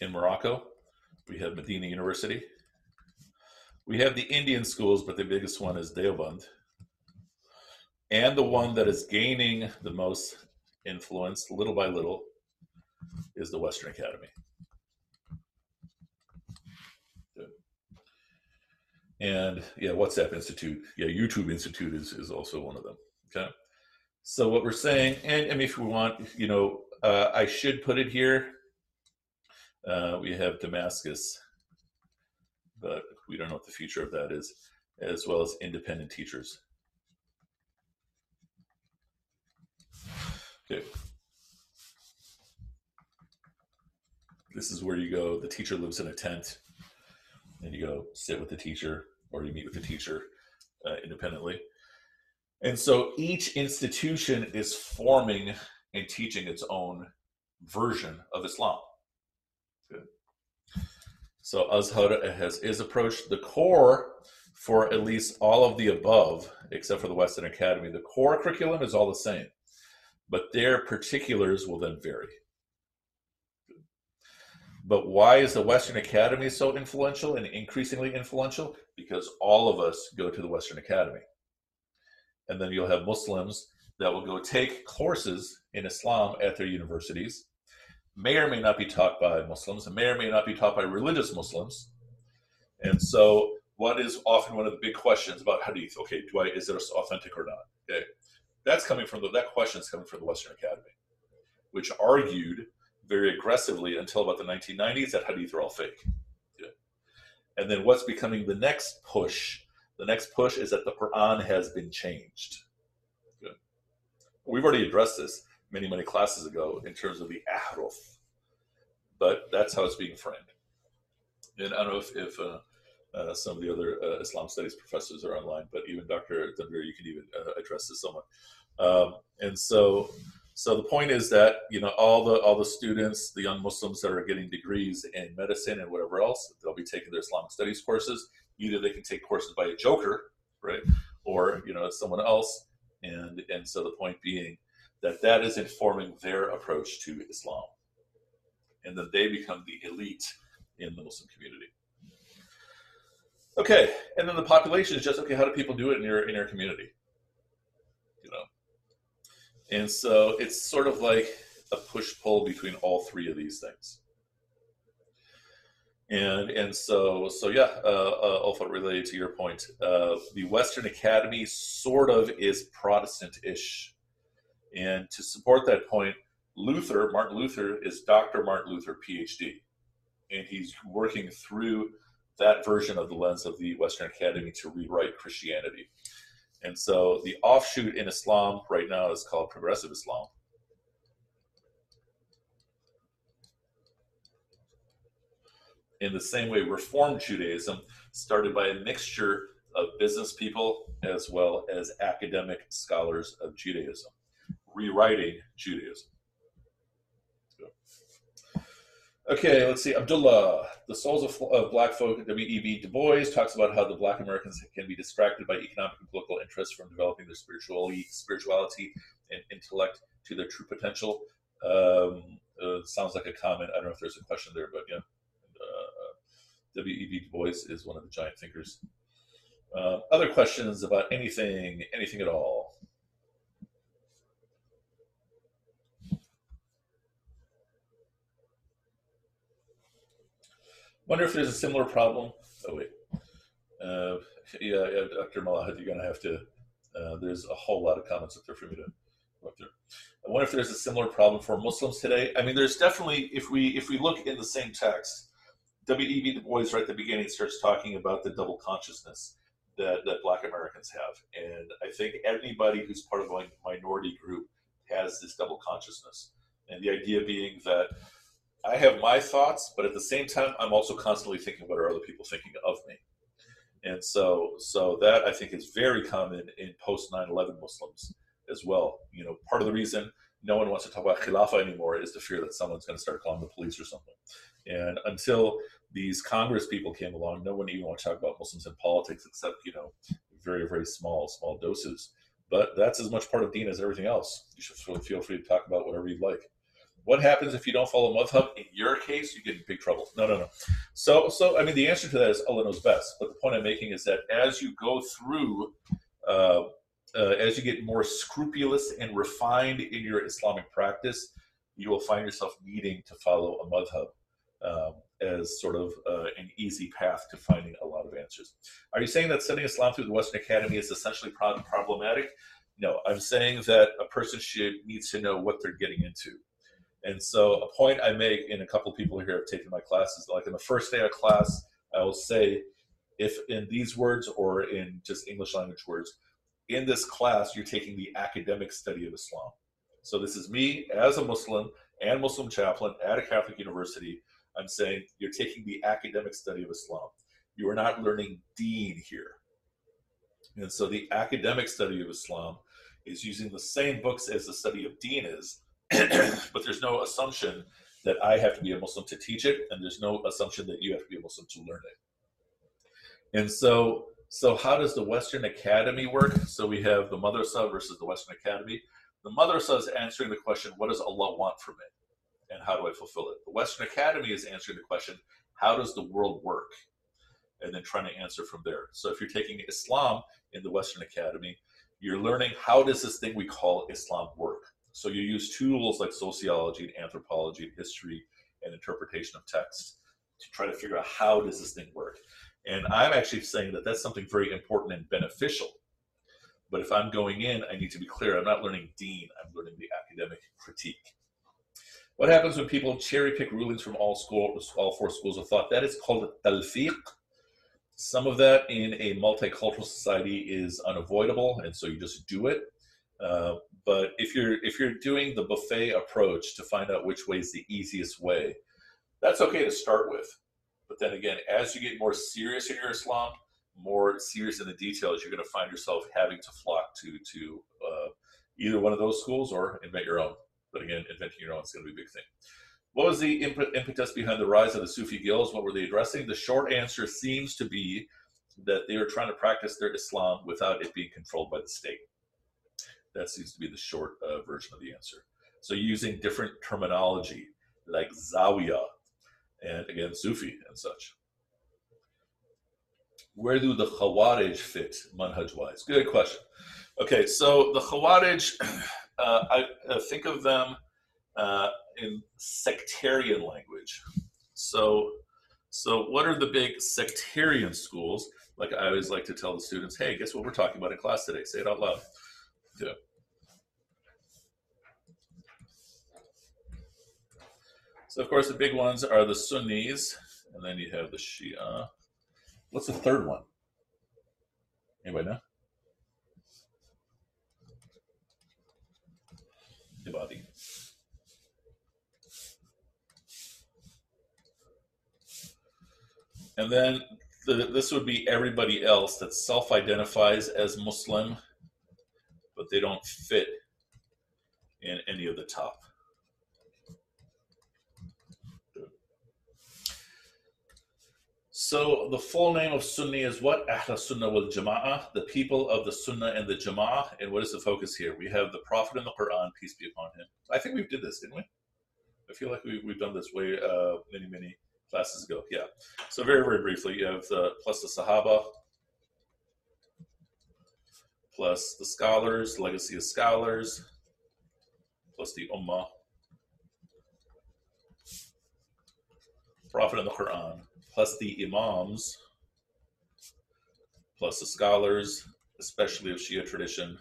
In Morocco, we have Medina University. We have the Indian schools, but the biggest one is Deoband. And the one that is gaining the most influence, little by little, is the Western Academy. And yeah, WhatsApp Institute, yeah, YouTube Institute is is also one of them. Okay, so what we're saying, and I mean, if we want, you know, uh, I should put it here. Uh, we have Damascus, but we don't know what the future of that is, as well as independent teachers. Okay. This is where you go. The teacher lives in a tent and you go sit with the teacher or you meet with the teacher uh, independently. And so each institution is forming and teaching its own version of Islam. Good. So Azhar has is approached the core for at least all of the above, except for the Western Academy. The core curriculum is all the same, but their particulars will then vary. But why is the Western Academy so influential and increasingly influential? Because all of us go to the Western Academy. And then you'll have Muslims that will go take courses in Islam at their universities, may or may not be taught by Muslims, and may or may not be taught by religious Muslims. And so, what is often one of the big questions about hadith? Okay, do I is it authentic or not? Okay, that's coming from the, that question is coming from the Western Academy, which argued very aggressively until about the 1990s that hadith are all fake. Yeah. And then what's becoming the next push? The next push is that the Quran has been changed. Good. We've already addressed this many, many classes ago in terms of the ahruf, but that's how it's being framed. And I don't know if, if uh, uh, some of the other uh, Islam studies professors are online, but even Dr. Dunbar, you can even uh, address this somewhat. Um, and so, so the point is that you know all the all the students, the young Muslims that are getting degrees in medicine and whatever else, they'll be taking their Islamic studies courses. Either they can take courses by a joker, right, or you know someone else, and and so the point being that that is informing their approach to Islam, and then they become the elite in the Muslim community. Okay, and then the population is just okay. How do people do it in your in your community? And so it's sort of like a push pull between all three of these things. And and so so yeah, uh, uh, also related to your point, uh, the Western Academy sort of is Protestant-ish, and to support that point, Luther, Martin Luther, is Dr. Martin Luther, PhD, and he's working through that version of the lens of the Western Academy to rewrite Christianity. And so the offshoot in Islam right now is called progressive Islam. In the same way, Reform Judaism started by a mixture of business people as well as academic scholars of Judaism, rewriting Judaism. Okay, let's see. Abdullah, the souls of, of black folk, W.E.B. Du Bois talks about how the black Americans can be distracted by economic and political interests from developing their spirituality, spirituality and intellect to their true potential. Um, uh, sounds like a comment. I don't know if there's a question there, but yeah. Uh, W.E.B. Du Bois is one of the giant thinkers. Uh, other questions about anything, anything at all? Wonder if there's a similar problem. Oh wait, uh, yeah, yeah, Dr. Malahat, you're gonna have to. Uh, there's a whole lot of comments up there for me to go through. I wonder if there's a similar problem for Muslims today. I mean, there's definitely if we if we look in the same text, W.E.B. Du Bois right at the beginning starts talking about the double consciousness that, that Black Americans have, and I think anybody who's part of a minority group has this double consciousness, and the idea being that I have my thoughts, but at the same time, I'm also constantly thinking what are other people thinking of me. And so, so that I think is very common in post 9/11 Muslims as well. You know, part of the reason no one wants to talk about khilafah anymore is the fear that someone's going to start calling the police or something. And until these Congress people came along, no one even want to talk about Muslims in politics except you know very very small small doses. But that's as much part of Deen as everything else. You should feel free to talk about whatever you'd like what happens if you don't follow madhab? In your case, you get in big trouble. No, no, no. So, so I mean, the answer to that is Allah knows best. But the point I'm making is that as you go through, uh, uh, as you get more scrupulous and refined in your Islamic practice, you will find yourself needing to follow a madhab um, as sort of uh, an easy path to finding a lot of answers. Are you saying that studying Islam through the Western Academy is essentially problematic? No, I'm saying that a person should needs to know what they're getting into. And so a point I make, and a couple people here have taken my classes, like in the first day of class, I will say, if in these words or in just English language words, in this class, you're taking the academic study of Islam. So this is me as a Muslim and Muslim chaplain at a Catholic university. I'm saying you're taking the academic study of Islam. You are not learning deen here. And so the academic study of Islam is using the same books as the study of deen is, but there's no assumption that I have to be a Muslim to teach it, and there's no assumption that you have to be a Muslim to learn it. And so, so how does the Western Academy work? So we have the Madrasa versus the Western Academy. The Madrasa is answering the question, what does Allah want from me? And how do I fulfill it? The Western Academy is answering the question, how does the world work? And then trying to answer from there. So if you're taking Islam in the Western Academy, you're learning how does this thing we call Islam work? So you use tools like sociology and anthropology and history and interpretation of text to try to figure out how does this thing work. And I'm actually saying that that's something very important and beneficial. But if I'm going in, I need to be clear. I'm not learning deen. I'm learning the academic critique. What happens when people cherry pick rulings from all school, all four schools of thought? That is called talfiq. Some of that in a multicultural society is unavoidable, and so you just do it. Uh, but if you're if you're doing the buffet approach to find out which way is the easiest way, that's okay to start with. But then again, as you get more serious in your Islam, more serious in the details, you're going to find yourself having to flock to to uh, either one of those schools or invent your own. But again, inventing your own is going to be a big thing. What was the impetus behind the rise of the Sufi guilds? What were they addressing? The short answer seems to be that they were trying to practice their Islam without it being controlled by the state. That seems to be the short uh, version of the answer. So using different terminology like Zawiya and again Sufi and such. Where do the Khawarij fit manhaj wise? Good question. Okay, so the Khawarij, uh, I uh, think of them uh, in sectarian language. So, so what are the big sectarian schools? Like I always like to tell the students, hey, guess what we're talking about in class today? Say it out loud. Yeah. So of course the big ones are the Sunnis, and then you have the Shia. What's the third one? Anybody know? Ibadi. And then the, this would be everybody else that self identifies as Muslim, but they don't fit in any of the top. So the full name of Sunni is what? Ahl Sunnah wal Jama'ah, the people of the Sunnah and the Jama'ah. And what is the focus here? We have the Prophet in the Quran, peace be upon him. I think we did this, didn't we? I feel like we, we've done this way uh, many, many classes ago. Yeah. So very, very briefly, you have the plus the Sahaba, plus the scholars, legacy of scholars, plus the Ummah, Prophet in the Quran plus the imams, plus the scholars, especially of Shia tradition,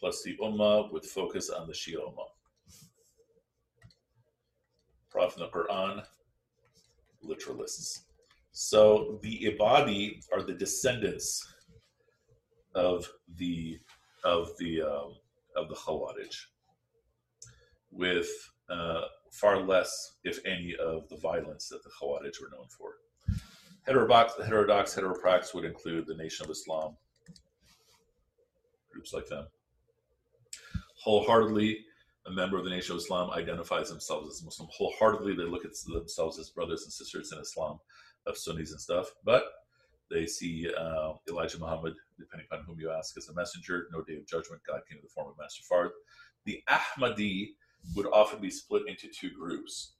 plus the ummah with focus on the Shia ummah. Prophet in the Quran, literalists. So the Ibadi are the descendants of the of the um, of the Khawarij, with uh, far less, if any, of the violence that the Khawarij were known for. Heterodox, heterodox heteroprax would include the Nation of Islam, groups like them. Wholeheartedly, a member of the Nation of Islam identifies themselves as Muslim. Wholeheartedly, they look at themselves as brothers and sisters in Islam, of Sunnis and stuff. But they see uh, Elijah Muhammad, depending upon whom you ask, as a messenger. No day of judgment. God came in the form of Master Fard. The Ahmadi would often be split into two groups.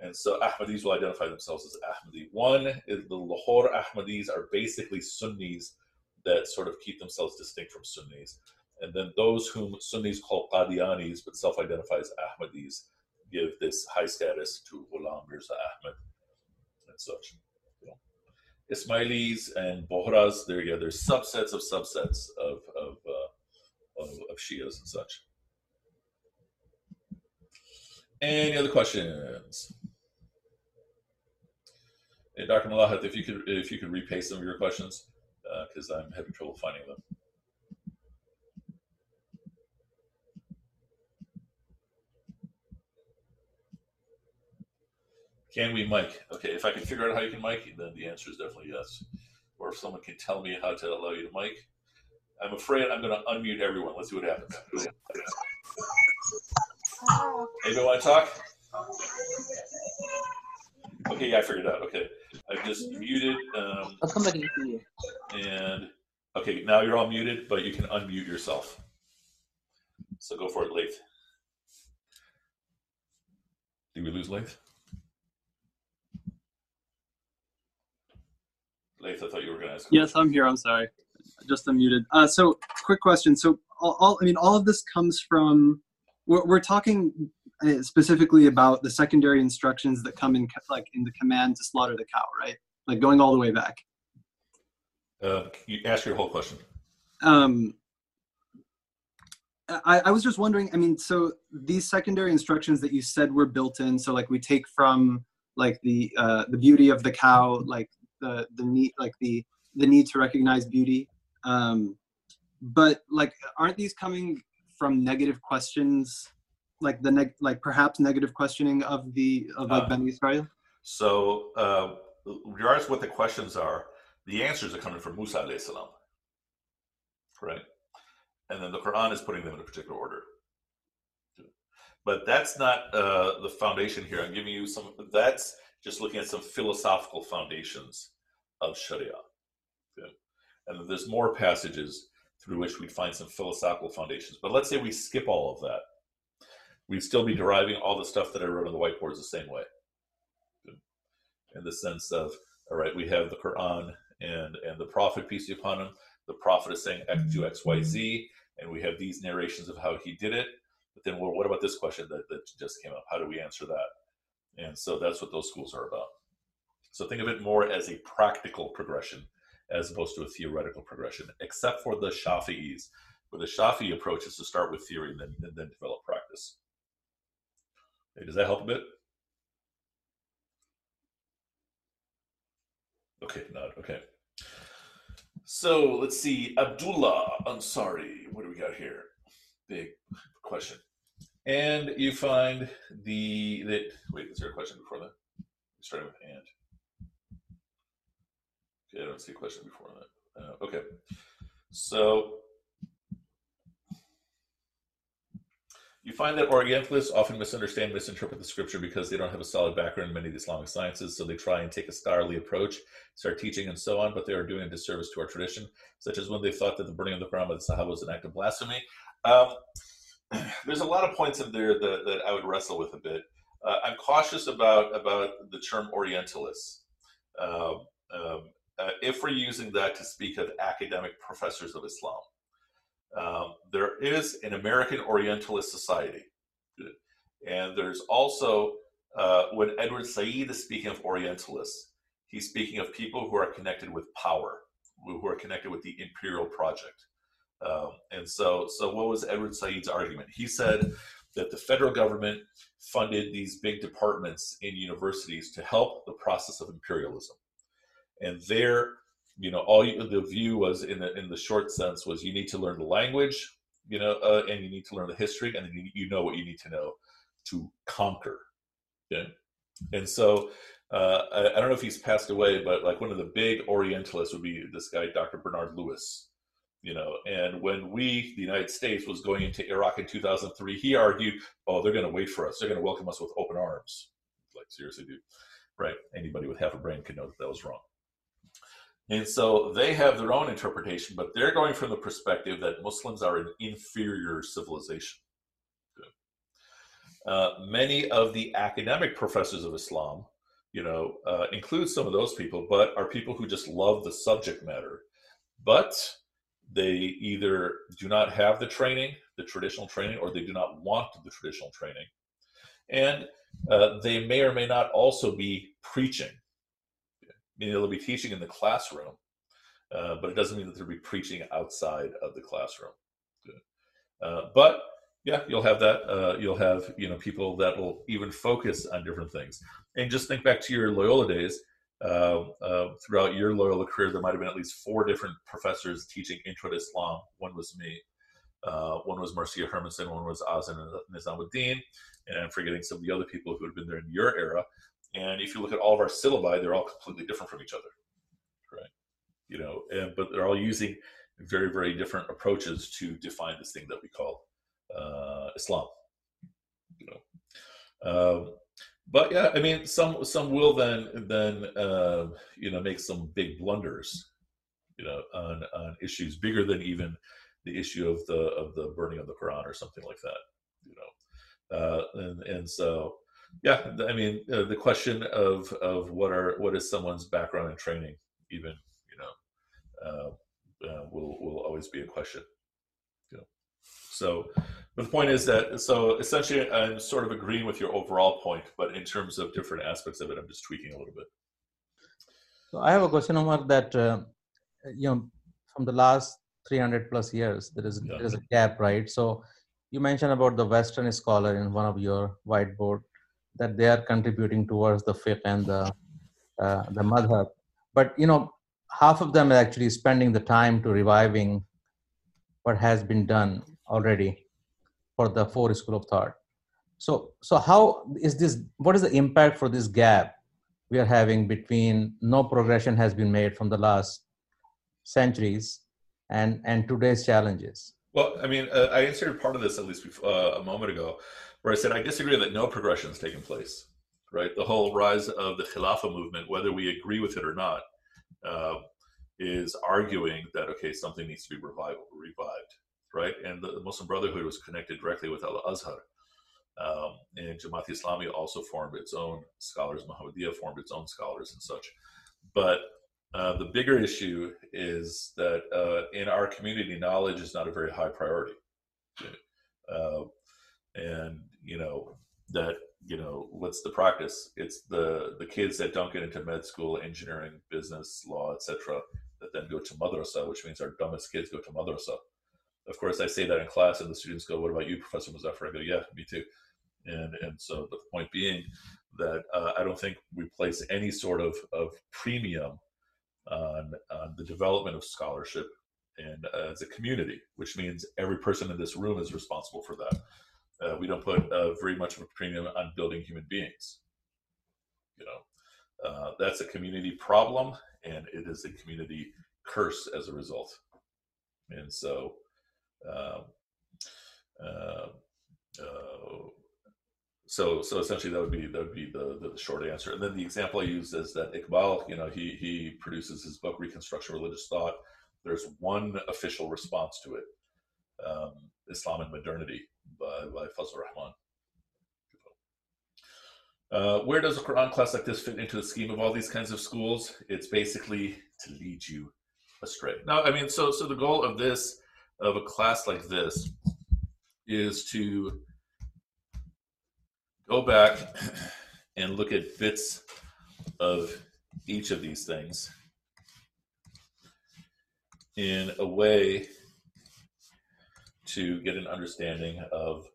And so Ahmadis will identify themselves as Ahmadi. One is the Lahore Ahmadis are basically Sunnis that sort of keep themselves distinct from Sunnis. And then those whom Sunnis call Qadianis but self identify as Ahmadis give this high status to Ghulam Mirza Ahmad and such. Ismailis and Bohras, they're, yeah, they're subsets of subsets of, of, uh, of, of Shias and such. Any other questions? Hey, Dr. Malahat, if you could if you could repaste some of your questions, because uh, I'm having trouble finding them. Can we mic? Okay, if I can figure out how you can mic, then the answer is definitely yes. Or if someone can tell me how to allow you to mic. I'm afraid I'm going to unmute everyone. Let's see what happens. Anybody want to talk? Okay, yeah, I figured it out. Okay, I've just muted. Um, I'll come back and you. And okay, now you're all muted, but you can unmute yourself. So go for it, Laith. Did we lose Laith? Laith, I thought you were going to ask. Yes, I'm here. I'm sorry, just unmuted. Uh, so, quick question. So, all, all I mean, all of this comes from we're, we're talking uh, specifically about the secondary instructions that come in like in the command to slaughter the cow right like going all the way back uh, you ask your whole question um, I, I was just wondering i mean so these secondary instructions that you said were built in so like we take from like the uh, the beauty of the cow like the the need like the the need to recognize beauty um, but like aren't these coming from negative questions, like the neg- like perhaps negative questioning of the of uh, Bani Israel? So, uh, regardless of what the questions are, the answers are coming from Musa alayhi salam, right? And then the Quran is putting them in a particular order. But that's not uh, the foundation here. I'm giving you some. That's just looking at some philosophical foundations of Sharia. Okay? And there's more passages through which we'd find some philosophical foundations. But let's say we skip all of that. We'd still be deriving all the stuff that I wrote on the whiteboards the same way. Okay? In the sense of, all right, we have the Quran and, and the Prophet, peace be upon him. The Prophet is saying X, do mm-hmm. X, Y, Z, and we have these narrations of how he did it. But then, well, what about this question that, that just came up? How do we answer that? And so that's what those schools are about. So think of it more as a practical progression as opposed to a theoretical progression, except for the Shafi'is, where the Shafi approach is to start with theory and then, and then develop practice. Okay, does that help a bit? Okay, not okay. So let's see. Abdullah Ansari. What do we got here? Big question. And you find the that wait, is there a question before that? Starting with and. Okay, I don't see a question before that. Uh, okay. So You find that Orientalists often misunderstand, misinterpret the scripture because they don't have a solid background in many of the Islamic sciences, so they try and take a scholarly approach, start teaching and so on, but they are doing a disservice to our tradition, such as when they thought that the burning of the Quran by the Sahaba was an act of blasphemy. Um, there's a lot of points in there that, that I would wrestle with a bit. Uh, I'm cautious about about the term Orientalists. Um, um, uh, if we're using that to speak of academic professors of Islam. Um, there is an American Orientalist Society. And there's also, uh, when Edward Said is speaking of Orientalists, he's speaking of people who are connected with power, who are connected with the imperial project. Um, and so, so what was Edward Said's argument? He said that the federal government funded these big departments in universities to help the process of imperialism. And there, you know all you, the view was in the in the short sense was you need to learn the language you know uh, and you need to learn the history and then you, you know what you need to know to conquer and so uh, I, I, don't know if he's passed away but like one of the big orientalists would be this guy dr bernard lewis you know and when we the united states was going into iraq in 2003 he argued oh they're going to wait for us. They're going to welcome us with open arms. Like seriously dude. Right? Anybody with half a brain could know that that was wrong. And so they have their own interpretation, but they're going from the perspective that Muslims are an inferior civilization. Uh, many of the academic professors of Islam, you know, uh, include some of those people, but are people who just love the subject matter. But they either do not have the training, the traditional training, or they do not want the traditional training. And uh, they may or may not also be preaching meaning they'll be teaching in the classroom, uh, but it doesn't mean that they'll be preaching outside of the classroom. Uh, but yeah, you'll have that. Uh, you'll have you know people that will even focus on different things. And just think back to your Loyola days. Uh, uh, throughout your Loyola career, there might have been at least four different professors teaching Intro to Islam. One was me. Uh, one was Marcia Hermansen, one was Azam Nizamuddin, and I'm forgetting some of the other people who had been there in your era. And if you look at all of our syllabi, they're all completely different from each other, right? You know, and, but they're all using very, very different approaches to define this thing that we call uh, Islam. You know, um, but yeah, I mean, some some will then then uh, you know make some big blunders, you know, on on issues bigger than even the issue of the of the burning of the Quran or something like that. You know, uh, and and so yeah i mean uh, the question of of what are what is someone's background and training even you know uh, uh, will will always be a question you know so but the point is that so essentially i'm sort of agreeing with your overall point but in terms of different aspects of it i'm just tweaking a little bit so i have a question omar that uh, you know from the last 300 plus years there is yeah. there is a gap right so you mentioned about the western scholar in one of your whiteboard that they are contributing towards the fiqh and the uh, the madhab. But you know, half of them are actually spending the time to reviving what has been done already for the four school of thought. So, so how is this? What is the impact for this gap we are having between no progression has been made from the last centuries and and today's challenges well i mean uh, i answered part of this at least uh, a moment ago where i said i disagree that no progression has taken place right the whole rise of the khilafah movement whether we agree with it or not uh, is arguing that okay something needs to be revived revived right and the muslim brotherhood was connected directly with al-azhar um, and Jamaat Islami also formed its own scholars. Muhammadiyah formed its own scholars and such. But uh, the bigger issue is that uh, in our community, knowledge is not a very high priority. Uh, and, you know, that, you know, what's the practice? It's the, the kids that don't get into med school, engineering, business, law, etc., that then go to madrasa, which means our dumbest kids go to madrasa. Of course, I say that in class, and the students go, "What about you, Professor Mozaffar?" I go, "Yeah, me too." And and so the point being that uh, I don't think we place any sort of, of premium on, on the development of scholarship and uh, as a community, which means every person in this room is responsible for that. Uh, we don't put uh, very much of a premium on building human beings. You know, uh, that's a community problem, and it is a community curse as a result. And so, so so essentially that would be that would be the, the short answer. And then the example i use is that iqbal you know he he produces his book reconstruction religious thought. There's one official response to it um, islam and modernity by, by fazl rahman. Uh, where does a quran class like this fit into the scheme of all these kinds of schools? It's basically to lead you astray. Now i mean so so the goal of this of a class like this is to go back and look at bits of each of these things in a way to get an understanding of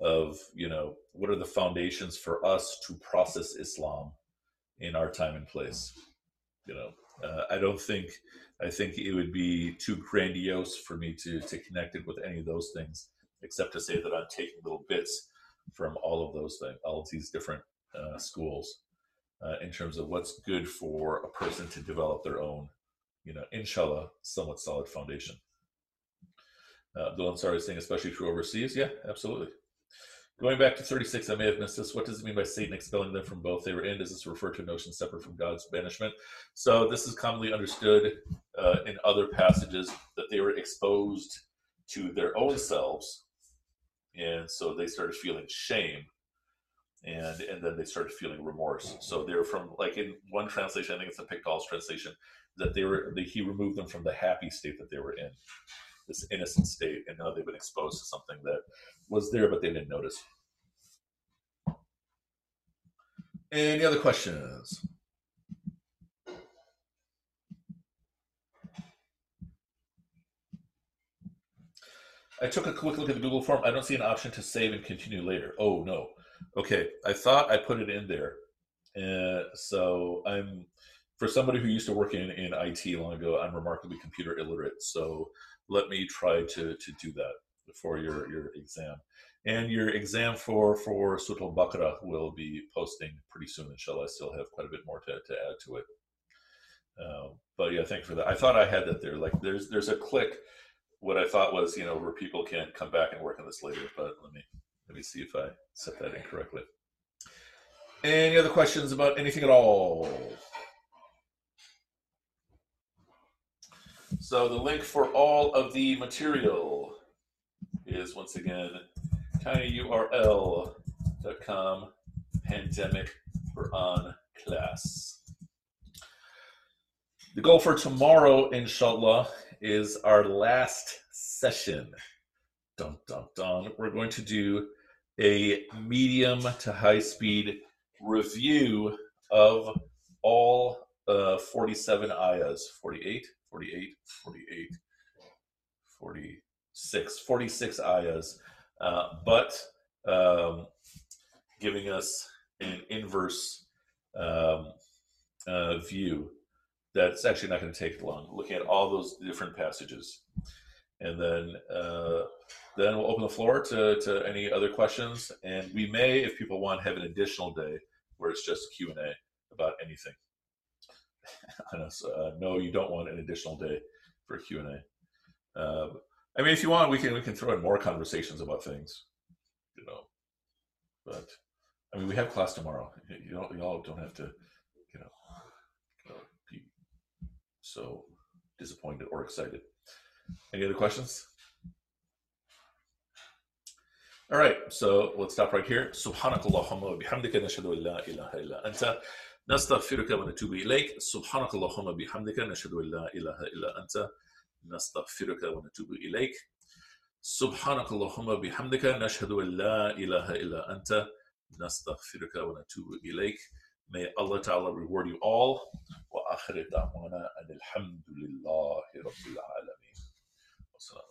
of you know what are the foundations for us to process Islam in our time and place. You know, uh, I don't think I think it would be too grandiose for me to to connect it with any of those things, except to say that I'm taking little bits from all of those things, all of these different uh, schools, uh, in terms of what's good for a person to develop their own, you know, inshallah, somewhat solid foundation. Uh, Abdul Ansari is saying, especially true overseas. Yeah, absolutely. Going back to 36, I may have missed this. What does it mean by Satan expelling them from both they were in? Does this refer to a notion separate from God's banishment? So, this is commonly understood uh, in other passages that they were exposed to their own selves and so they started feeling shame and and then they started feeling remorse so they're from like in one translation i think it's a Pickthall's translation that they were that he removed them from the happy state that they were in this innocent state and now they've been exposed to something that was there but they didn't notice any other questions I took a quick look at the Google form. I don't see an option to save and continue later. Oh no. Okay, I thought I put it in there. Uh, so I'm for somebody who used to work in, in IT long ago. I'm remarkably computer illiterate. So let me try to to do that for your your exam. And your exam for for Surah Al-Baqarah will be posting pretty soon, inshallah. I still have quite a bit more to, to add to it. Uh, but yeah, thank you for that. I thought I had that there. Like there's there's a click what I thought was, you know, where people can come back and work on this later. But let me let me see if I set that incorrectly. Any other questions about anything at all? So the link for all of the material is once again tinyurl.com pandemic Quran class. The goal for tomorrow, inshallah, is our last session. Dun, dun, dun. We're going to do a medium to high speed review of all uh, 47 ayahs 48, 48, 48, 46, 46 ayahs, uh, but um, giving us an inverse um, uh, view that's actually not going to take long. Looking at all those different passages, and then uh, then we'll open the floor to, to any other questions. And we may, if people want, have an additional day where it's just Q and A. about anything. on us. Uh, uh, no, you don't want an additional day for Q and A. Uh, I mean, if you want, we can we can throw in more conversations about things, you know. But I mean, we have class tomorrow. You don't, you all don't have to, you know, be so disappointed or excited. Any other questions? All right, so let's stop right here. Subhanakallahumma bihamdika nashhadu an la ilaha illa anta نستغفرك ونتوب إليك. سبحانك اللهم وبحمدك نشهد أن لا إله إلا أنت. نستغفرك ونتوب إليك. سبحانك اللهم وبحمدك نشهد أن لا إله إلا أنت. نستغفرك ونتوب إليك. May Allah Ta'ala reward you all. وآخر دعوانا أن الحمد لله رب العالمين. والسلام